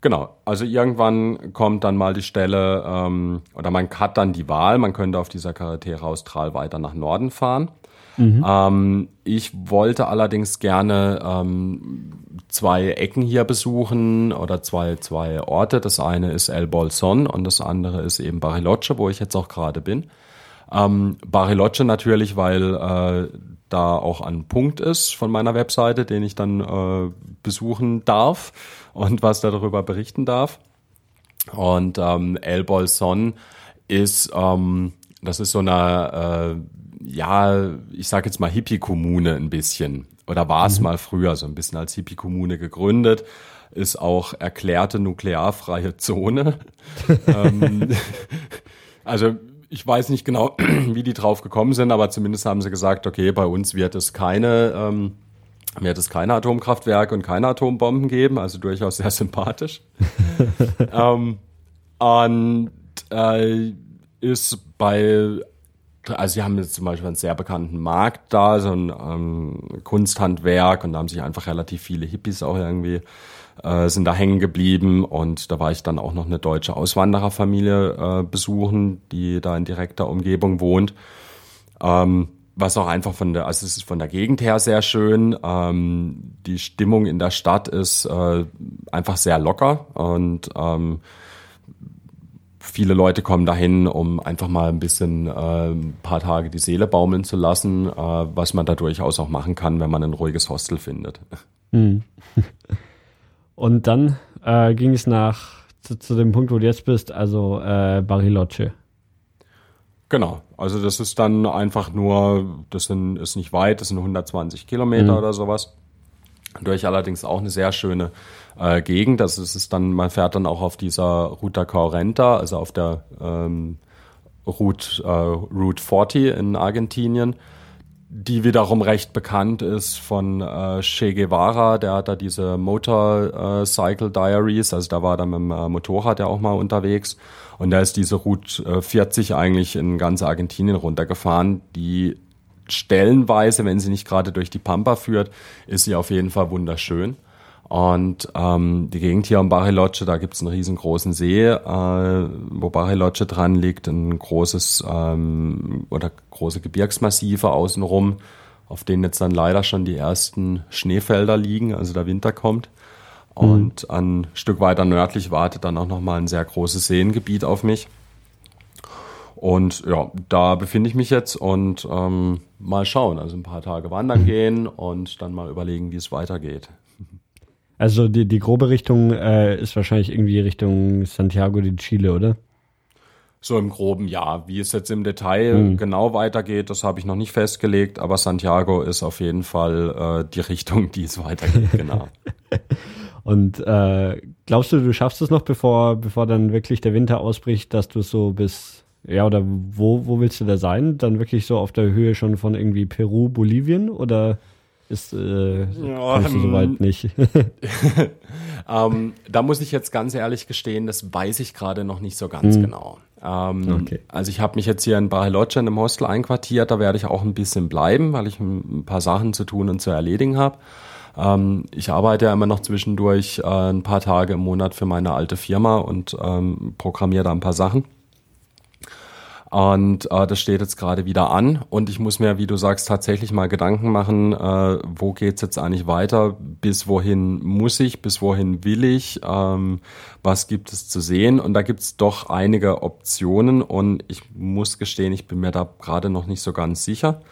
Genau, also irgendwann kommt dann mal die Stelle, ähm, oder man hat dann die Wahl, man könnte auf dieser Carretera Austral weiter nach Norden fahren. Mhm. Ähm, ich wollte allerdings gerne ähm, zwei Ecken hier besuchen oder zwei, zwei Orte. Das eine ist El Bolson und das andere ist eben Bariloche, wo ich jetzt auch gerade bin. Ähm, Bariloche natürlich, weil äh, da auch ein Punkt ist von meiner Webseite, den ich dann äh, besuchen darf und was darüber berichten darf. Und ähm, El Bolson ist, ähm, das ist so eine äh, ja, ich sage jetzt mal Hippie-Kommune ein bisschen. Oder war es mhm. mal früher so ein bisschen als Hippie-Kommune gegründet. Ist auch erklärte nuklearfreie Zone. *laughs* ähm, also ich weiß nicht genau, *clears throat* wie die drauf gekommen sind, aber zumindest haben sie gesagt, okay, bei uns wird es keine, ähm, wird es keine Atomkraftwerke und keine Atombomben geben, also durchaus sehr sympathisch. *laughs* ähm, und äh, ist bei also sie haben jetzt zum Beispiel einen sehr bekannten Markt da, so ein ähm, Kunsthandwerk und da haben sich einfach relativ viele Hippies auch irgendwie äh, sind da hängen geblieben und da war ich dann auch noch eine deutsche Auswandererfamilie äh, besuchen, die da in direkter Umgebung wohnt. Ähm, was auch einfach von der, also es ist von der Gegend her sehr schön. Ähm, die Stimmung in der Stadt ist äh, einfach sehr locker und ähm, viele Leute kommen dahin, um einfach mal ein bisschen äh, ein paar Tage die Seele baumeln zu lassen, äh, was man da durchaus auch machen kann, wenn man ein ruhiges Hostel findet. Mhm. *laughs* Und dann äh, ging es nach zu, zu, dem Punkt, wo du jetzt bist, also äh, Bariloche. Genau, also das ist dann einfach nur, das sind, ist nicht weit, das sind 120 Kilometer mhm. oder sowas. Durch allerdings auch eine sehr schöne äh, Gegend. Ist es dann, man fährt dann auch auf dieser Ruta Correnta, also auf der ähm, Route, äh, Route 40 in Argentinien, die wiederum recht bekannt ist von äh, Che Guevara, der hat da diese Motorcycle Diaries, also da war er mit dem äh, Motorrad ja auch mal unterwegs und da ist diese Route äh, 40 eigentlich in ganz Argentinien runtergefahren, die stellenweise, wenn sie nicht gerade durch die Pampa führt, ist sie auf jeden Fall wunderschön. Und ähm, die Gegend hier um Bariloche, da gibt's einen riesengroßen See, äh, wo Bariloche dran liegt, ein großes ähm, oder große Gebirgsmassive außenrum, auf denen jetzt dann leider schon die ersten Schneefelder liegen, also der Winter kommt. Mhm. Und mhm. ein Stück weiter nördlich wartet dann auch nochmal ein sehr großes Seengebiet auf mich. Und ja, da befinde ich mich jetzt und ähm, mal schauen, also ein paar Tage wandern mhm. gehen und dann mal überlegen, wie es weitergeht. Also die, die grobe Richtung äh, ist wahrscheinlich irgendwie Richtung Santiago de Chile, oder? So im groben ja. Wie es jetzt im Detail mhm. genau weitergeht, das habe ich noch nicht festgelegt, aber Santiago ist auf jeden Fall äh, die Richtung, die es weitergeht, genau. *laughs* Und äh, glaubst du, du schaffst es noch, bevor, bevor dann wirklich der Winter ausbricht, dass du so bis, ja, oder wo, wo willst du da sein? Dann wirklich so auf der Höhe schon von irgendwie Peru, Bolivien oder? Ist äh, ja, du soweit nicht. *laughs* ähm, da muss ich jetzt ganz ehrlich gestehen, das weiß ich gerade noch nicht so ganz hm. genau. Ähm, okay. Also ich habe mich jetzt hier in Bariloche in einem Hostel einquartiert, da werde ich auch ein bisschen bleiben, weil ich ein paar Sachen zu tun und zu erledigen habe. Ähm, ich arbeite ja immer noch zwischendurch äh, ein paar Tage im Monat für meine alte Firma und ähm, programmiere da ein paar Sachen. Und äh, das steht jetzt gerade wieder an. Und ich muss mir, wie du sagst, tatsächlich mal Gedanken machen, äh, wo geht's jetzt eigentlich weiter, bis wohin muss ich, bis wohin will ich, ähm, was gibt es zu sehen? Und da gibt's doch einige Optionen. Und ich muss gestehen, ich bin mir da gerade noch nicht so ganz sicher.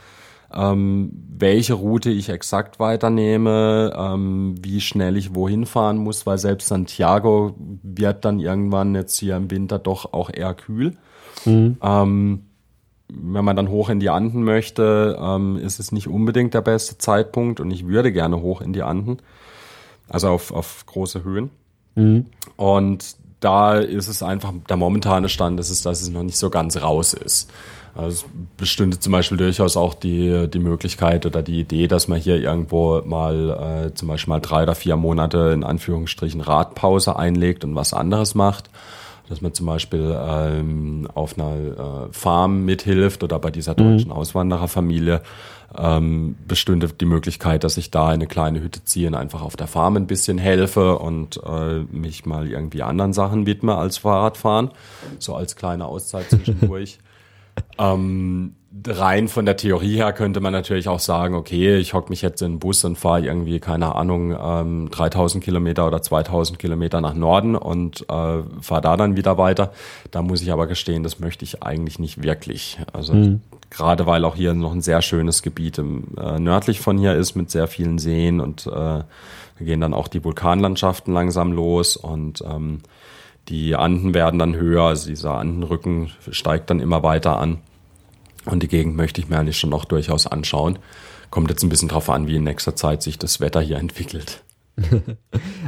Ähm, welche Route ich exakt weiternehme, ähm, wie schnell ich wohin fahren muss, weil selbst Santiago wird dann irgendwann jetzt hier im Winter doch auch eher kühl. Mhm. Ähm, wenn man dann hoch in die Anden möchte, ähm, ist es nicht unbedingt der beste Zeitpunkt und ich würde gerne hoch in die Anden, also auf, auf große Höhen. Mhm. Und da ist es einfach, der momentane Stand ist es, dass es noch nicht so ganz raus ist. Also es bestünde zum Beispiel durchaus auch die, die Möglichkeit oder die Idee, dass man hier irgendwo mal äh, zum Beispiel mal drei oder vier Monate in Anführungsstrichen Radpause einlegt und was anderes macht dass man zum Beispiel ähm, auf einer äh, Farm mithilft oder bei dieser deutschen mhm. Auswandererfamilie ähm, bestünde die Möglichkeit, dass ich da eine kleine Hütte ziehe und einfach auf der Farm ein bisschen helfe und äh, mich mal irgendwie anderen Sachen widme als Fahrradfahren, so als kleine Auszeit zwischendurch. *laughs* ähm, rein von der Theorie her könnte man natürlich auch sagen, okay, ich hock mich jetzt in den Bus und fahre irgendwie, keine Ahnung, ähm, 3000 Kilometer oder 2000 Kilometer nach Norden und äh, fahre da dann wieder weiter. Da muss ich aber gestehen, das möchte ich eigentlich nicht wirklich. Also mhm. gerade weil auch hier noch ein sehr schönes Gebiet im, äh, nördlich von hier ist mit sehr vielen Seen und äh, da gehen dann auch die Vulkanlandschaften langsam los und ähm, die Anden werden dann höher, also dieser Andenrücken steigt dann immer weiter an. Und die Gegend möchte ich mir eigentlich schon noch durchaus anschauen. Kommt jetzt ein bisschen drauf an, wie in nächster Zeit sich das Wetter hier *laughs* entwickelt. *laughs*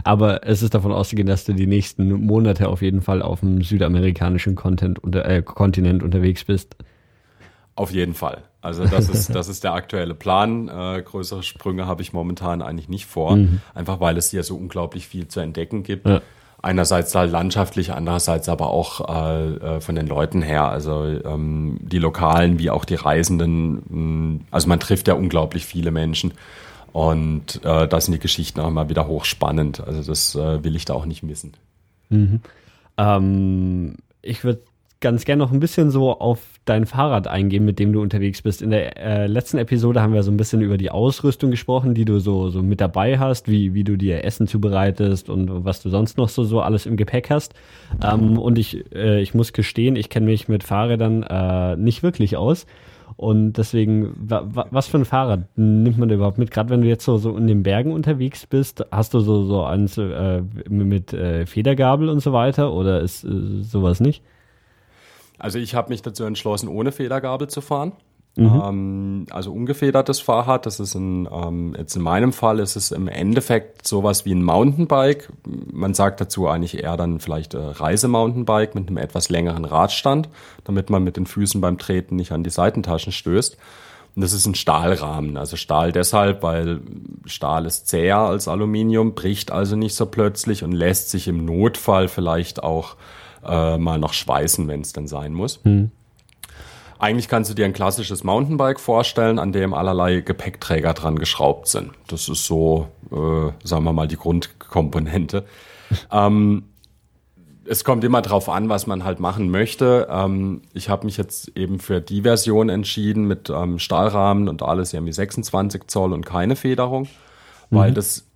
Aber es ist davon auszugehen, dass du die nächsten Monate auf jeden Fall auf dem südamerikanischen unter, äh, Kontinent unterwegs bist. Auf jeden Fall. Also das ist, *laughs* das ist der aktuelle Plan. Äh, größere Sprünge habe ich momentan eigentlich nicht vor, mhm. einfach weil es hier so unglaublich viel zu entdecken gibt. Ja einerseits halt landschaftlich, andererseits aber auch äh, äh, von den Leuten her. Also ähm, die Lokalen wie auch die Reisenden. Also man trifft ja unglaublich viele Menschen. Und äh, da sind die Geschichten auch immer wieder hochspannend. Also das äh, will ich da auch nicht missen. Mhm. Ähm, ich würde ganz gerne noch ein bisschen so auf dein Fahrrad eingehen, mit dem du unterwegs bist. In der äh, letzten Episode haben wir so ein bisschen über die Ausrüstung gesprochen, die du so, so mit dabei hast, wie, wie du dir Essen zubereitest und was du sonst noch so, so alles im Gepäck hast. Ähm, und ich, äh, ich muss gestehen, ich kenne mich mit Fahrrädern äh, nicht wirklich aus. Und deswegen, wa, wa, was für ein Fahrrad nimmt man da überhaupt mit? Gerade wenn du jetzt so, so in den Bergen unterwegs bist, hast du so, so eins äh, mit äh, Federgabel und so weiter oder ist äh, sowas nicht? Also ich habe mich dazu entschlossen, ohne Federgabel zu fahren. Mhm. Ähm, also ungefedertes Fahrrad, das ist in, ähm, jetzt in meinem Fall ist es im Endeffekt sowas wie ein Mountainbike. Man sagt dazu eigentlich eher dann vielleicht äh, Reisemountainbike mit einem etwas längeren Radstand, damit man mit den Füßen beim Treten nicht an die Seitentaschen stößt. Und das ist ein Stahlrahmen. Also Stahl deshalb, weil Stahl ist zäher als Aluminium, bricht also nicht so plötzlich und lässt sich im Notfall vielleicht auch äh, mal noch schweißen, wenn es denn sein muss. Mhm. Eigentlich kannst du dir ein klassisches Mountainbike vorstellen, an dem allerlei Gepäckträger dran geschraubt sind. Das ist so, äh, sagen wir mal, die Grundkomponente. *laughs* ähm, es kommt immer drauf an, was man halt machen möchte. Ähm, ich habe mich jetzt eben für die Version entschieden mit ähm, Stahlrahmen und alles irgendwie 26 Zoll und keine Federung, weil mhm. das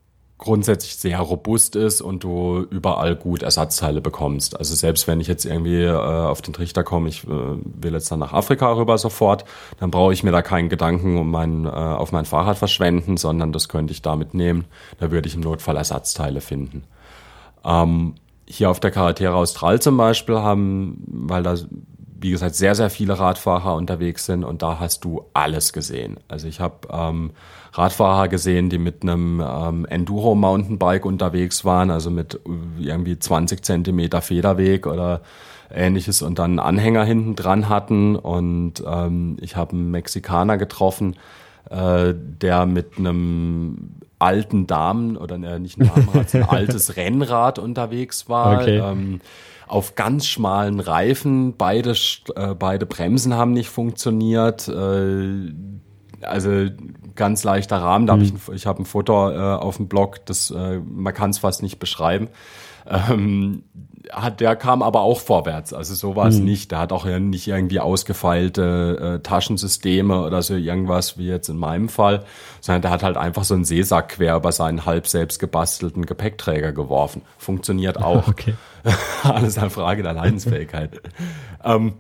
grundsätzlich sehr robust ist und du überall gut Ersatzteile bekommst. Also selbst wenn ich jetzt irgendwie äh, auf den Trichter komme, ich äh, will jetzt dann nach Afrika rüber sofort, dann brauche ich mir da keinen Gedanken um mein, äh, auf mein Fahrrad verschwenden, sondern das könnte ich da mitnehmen. Da würde ich im Notfall Ersatzteile finden. Ähm, hier auf der Carretera Austral zum Beispiel haben, weil da wie gesagt, sehr, sehr viele Radfahrer unterwegs sind und da hast du alles gesehen. Also ich habe ähm, Radfahrer gesehen, die mit einem ähm, Enduro-Mountainbike unterwegs waren, also mit äh, irgendwie 20 Zentimeter Federweg oder ähnliches und dann einen Anhänger hinten dran hatten. Und ähm, ich habe einen Mexikaner getroffen, äh, der mit einem alten Damen oder äh, nicht ein Damenrad, ein *laughs* altes Rennrad unterwegs war. Okay. Ähm, auf ganz schmalen Reifen, beide, äh, beide Bremsen haben nicht funktioniert. Äh, also ganz leichter Rahmen. Da mhm. habe ich, ich habe ein Foto äh, auf dem Blog, das äh, man kann es fast nicht beschreiben. Ähm, hat, der kam aber auch vorwärts. Also so war es mhm. nicht. Der hat auch nicht irgendwie ausgefeilte äh, Taschensysteme oder so irgendwas wie jetzt in meinem Fall, sondern der hat halt einfach so einen Seesack quer über seinen halb selbst gebastelten Gepäckträger geworfen. Funktioniert *laughs* auch. Okay. *laughs* Alles eine Frage der Leidensfähigkeit. ähm,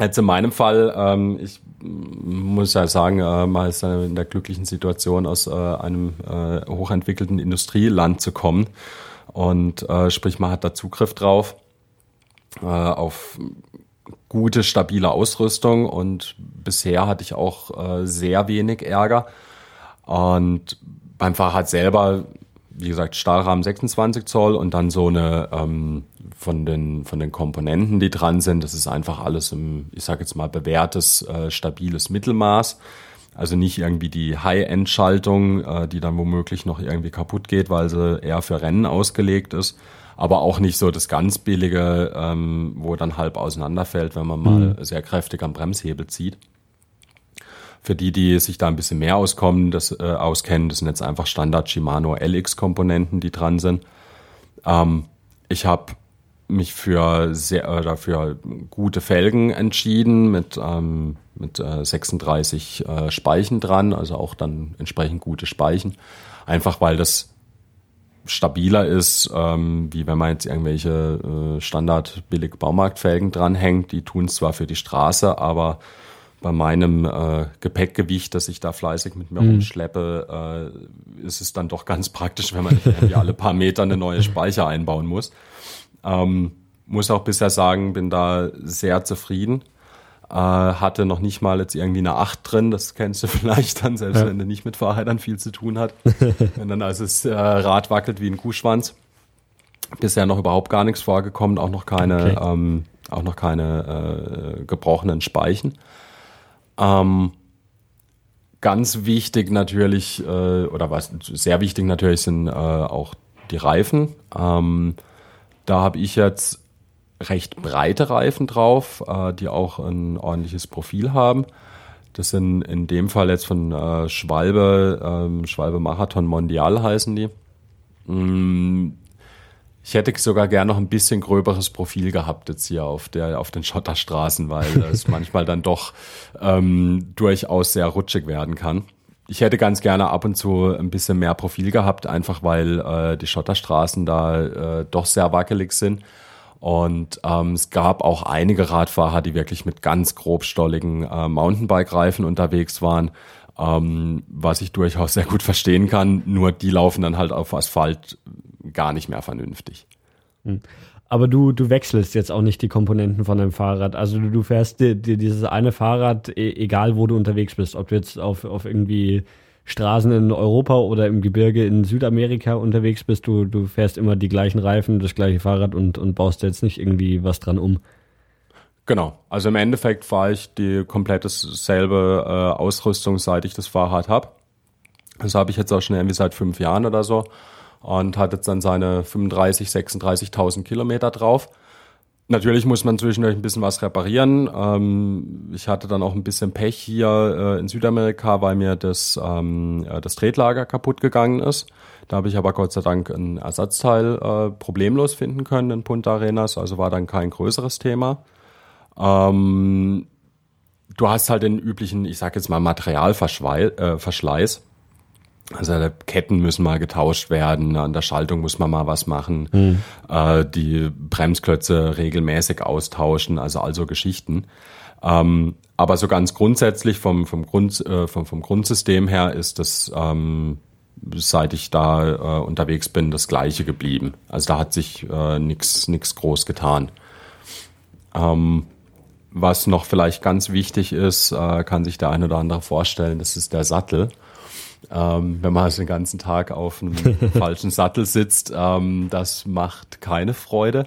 Jetzt in meinem Fall, ähm, ich muss ja sagen, äh, mal ist in der glücklichen Situation, aus äh, einem äh, hochentwickelten Industrieland zu kommen. Und äh, sprich, man hat da Zugriff drauf äh, auf gute, stabile Ausrüstung. Und bisher hatte ich auch äh, sehr wenig Ärger. Und beim Fahrrad selber, wie gesagt, Stahlrahmen 26 Zoll und dann so eine ähm, von den, von den Komponenten, die dran sind. Das ist einfach alles im, ich sage jetzt mal, bewährtes, äh, stabiles Mittelmaß. Also nicht irgendwie die High-End-Schaltung, äh, die dann womöglich noch irgendwie kaputt geht, weil sie eher für Rennen ausgelegt ist. Aber auch nicht so das ganz billige, ähm, wo dann halb auseinanderfällt, wenn man mal mhm. sehr kräftig am Bremshebel zieht. Für die, die sich da ein bisschen mehr auskommen, das äh, auskennen, das sind jetzt einfach Standard Shimano LX-Komponenten, die dran sind. Ähm, ich habe mich für sehr oder für gute Felgen entschieden mit ähm, mit äh, 36 äh, Speichen dran, also auch dann entsprechend gute Speichen, einfach weil das stabiler ist, ähm, wie wenn man jetzt irgendwelche äh, Standard billig Baumarktfelgen dranhängt. Die tun es zwar für die Straße, aber bei meinem äh, Gepäckgewicht, das ich da fleißig mit mir mhm. rumschleppe, äh, ist es dann doch ganz praktisch, wenn man nicht irgendwie alle paar Meter eine neue Speicher einbauen muss. Ähm, muss auch bisher sagen, bin da sehr zufrieden. Äh, hatte noch nicht mal jetzt irgendwie eine 8 drin, das kennst du *laughs* vielleicht dann, selbst ja. wenn du nicht mit Fahrrädern viel zu tun hat. *laughs* wenn dann also das äh, Rad wackelt wie ein Kuhschwanz. Bisher noch überhaupt gar nichts vorgekommen, auch noch keine, okay. ähm, auch noch keine äh, gebrochenen Speichen. Ähm, ganz wichtig natürlich, äh, oder was sehr wichtig natürlich sind äh, auch die Reifen. Ähm, da habe ich jetzt recht breite Reifen drauf, äh, die auch ein ordentliches Profil haben. Das sind in dem Fall jetzt von äh, Schwalbe, ähm, Schwalbe Marathon Mondial heißen die. Mm, ich hätte sogar gern noch ein bisschen gröberes Profil gehabt jetzt hier auf der auf den Schotterstraßen, weil es *laughs* manchmal dann doch ähm, durchaus sehr rutschig werden kann. Ich hätte ganz gerne ab und zu ein bisschen mehr Profil gehabt, einfach weil äh, die Schotterstraßen da äh, doch sehr wackelig sind. Und ähm, es gab auch einige Radfahrer, die wirklich mit ganz grobstolligen äh, Mountainbike-Reifen unterwegs waren, ähm, was ich durchaus sehr gut verstehen kann. Nur die laufen dann halt auf Asphalt gar nicht mehr vernünftig. Hm. Aber du, du wechselst jetzt auch nicht die Komponenten von deinem Fahrrad. Also du, du fährst dir, dir dieses eine Fahrrad, e, egal wo du unterwegs bist, ob du jetzt auf, auf irgendwie Straßen in Europa oder im Gebirge in Südamerika unterwegs bist, du, du fährst immer die gleichen Reifen, das gleiche Fahrrad und, und baust jetzt nicht irgendwie was dran um. Genau. Also im Endeffekt fahre ich die komplette selbe äh, Ausrüstung, seit ich das Fahrrad habe. Das habe ich jetzt auch schon irgendwie seit fünf Jahren oder so und hat jetzt dann seine 35, 36.000 Kilometer drauf. Natürlich muss man zwischendurch ein bisschen was reparieren. Ähm, ich hatte dann auch ein bisschen Pech hier äh, in Südamerika, weil mir das, ähm, das Tretlager kaputt gegangen ist. Da habe ich aber Gott sei Dank ein Ersatzteil äh, problemlos finden können in Punta Arenas, also war dann kein größeres Thema. Ähm, du hast halt den üblichen, ich sag jetzt mal, Materialverschleiß. Äh, also Ketten müssen mal getauscht werden, an der Schaltung muss man mal was machen, mhm. äh, die Bremsklötze regelmäßig austauschen, also also Geschichten. Ähm, aber so ganz grundsätzlich vom, vom, Grund, äh, vom, vom Grundsystem her ist das, ähm, seit ich da äh, unterwegs bin, das gleiche geblieben. Also da hat sich äh, nichts groß getan. Ähm, was noch vielleicht ganz wichtig ist, äh, kann sich der eine oder andere vorstellen, das ist der Sattel. Ähm, wenn man also den ganzen Tag auf einem *laughs* falschen Sattel sitzt, ähm, das macht keine Freude.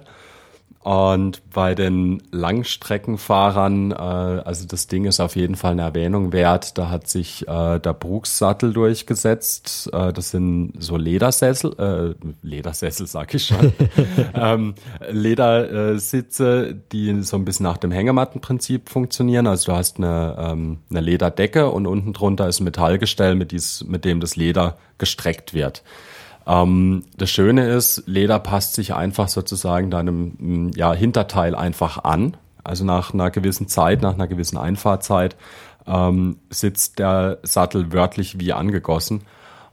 Und bei den Langstreckenfahrern, äh, also das Ding ist auf jeden Fall eine Erwähnung wert. Da hat sich äh, der Brugssattel durchgesetzt. Äh, das sind so Ledersessel, äh, Ledersessel sag ich schon, *laughs* ähm, Ledersitze, die so ein bisschen nach dem Hängemattenprinzip funktionieren. Also du hast eine, ähm, eine Lederdecke und unten drunter ist ein Metallgestell, mit, dies, mit dem das Leder gestreckt wird. Ähm, das Schöne ist, Leder passt sich einfach sozusagen deinem mm, ja, Hinterteil einfach an. Also nach einer gewissen Zeit, nach einer gewissen Einfahrzeit ähm, sitzt der Sattel wörtlich wie angegossen.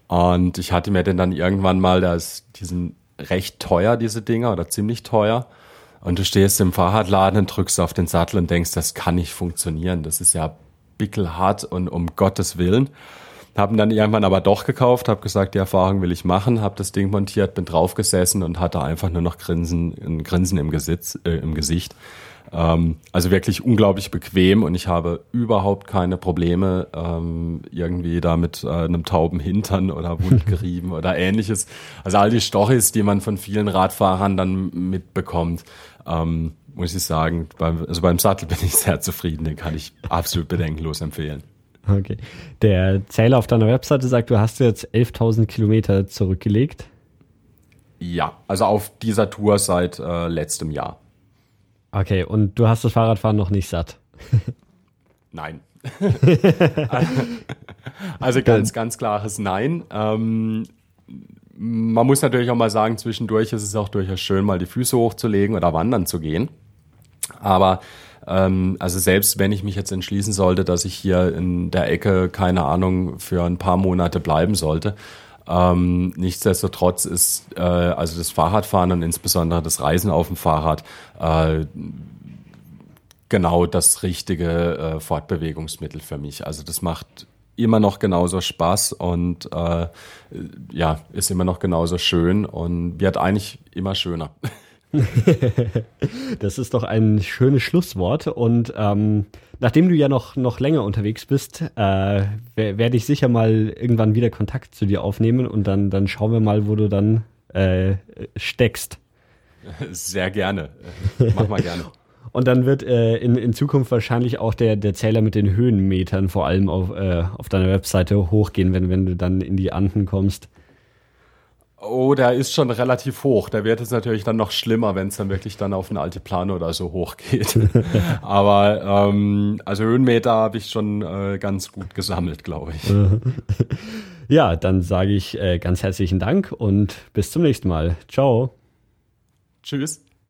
Und ich hatte mir den dann irgendwann mal, da ist, die sind recht teuer, diese Dinger, oder ziemlich teuer. Und du stehst im Fahrradladen und drückst auf den Sattel und denkst, das kann nicht funktionieren. Das ist ja bickelhart und um Gottes Willen. Haben dann irgendwann aber doch gekauft, habe gesagt, die Erfahrung will ich machen, habe das Ding montiert, bin draufgesessen und hatte einfach nur noch Grinsen, ein Grinsen im, Gesitz, äh, im Gesicht. Ähm, also wirklich unglaublich bequem und ich habe überhaupt keine Probleme ähm, irgendwie da mit äh, einem tauben Hintern oder Wundgerieben *laughs* oder ähnliches. Also all die Stories, die man von vielen Radfahrern dann mitbekommt, ähm, muss ich sagen, beim, also beim Sattel bin ich *laughs* sehr zufrieden, den kann ich absolut bedenkenlos empfehlen. *laughs* Okay. Der Zähler auf deiner Webseite sagt, du hast jetzt 11.000 Kilometer zurückgelegt. Ja, also auf dieser Tour seit äh, letztem Jahr. Okay, und du hast das Fahrradfahren noch nicht satt? *laughs* Nein. *laughs* also ganz, ganz klares Nein. Ähm, man muss natürlich auch mal sagen, zwischendurch ist es auch durchaus schön, mal die Füße hochzulegen oder wandern zu gehen. Aber ähm, also selbst wenn ich mich jetzt entschließen sollte, dass ich hier in der Ecke, keine Ahnung, für ein paar Monate bleiben sollte, ähm, nichtsdestotrotz ist äh, also das Fahrradfahren und insbesondere das Reisen auf dem Fahrrad äh, genau das richtige äh, Fortbewegungsmittel für mich. Also das macht immer noch genauso Spaß und äh, ja, ist immer noch genauso schön und wird eigentlich immer schöner. *laughs* *laughs* das ist doch ein schönes Schlusswort. Und ähm, nachdem du ja noch, noch länger unterwegs bist, äh, werde ich sicher mal irgendwann wieder Kontakt zu dir aufnehmen und dann, dann schauen wir mal, wo du dann äh, steckst. Sehr gerne. Mach mal gerne. *laughs* Und dann wird äh, in, in Zukunft wahrscheinlich auch der, der Zähler mit den Höhenmetern vor allem auf, äh, auf deiner Webseite hochgehen, wenn, wenn du dann in die Anden kommst. Oh, der ist schon relativ hoch. Der wird es natürlich dann noch schlimmer, wenn es dann wirklich dann auf eine alte Plane oder so hochgeht. *laughs* Aber ähm, also Höhenmeter habe ich schon äh, ganz gut gesammelt, glaube ich. *laughs* ja, dann sage ich äh, ganz herzlichen Dank und bis zum nächsten Mal. Ciao. Tschüss.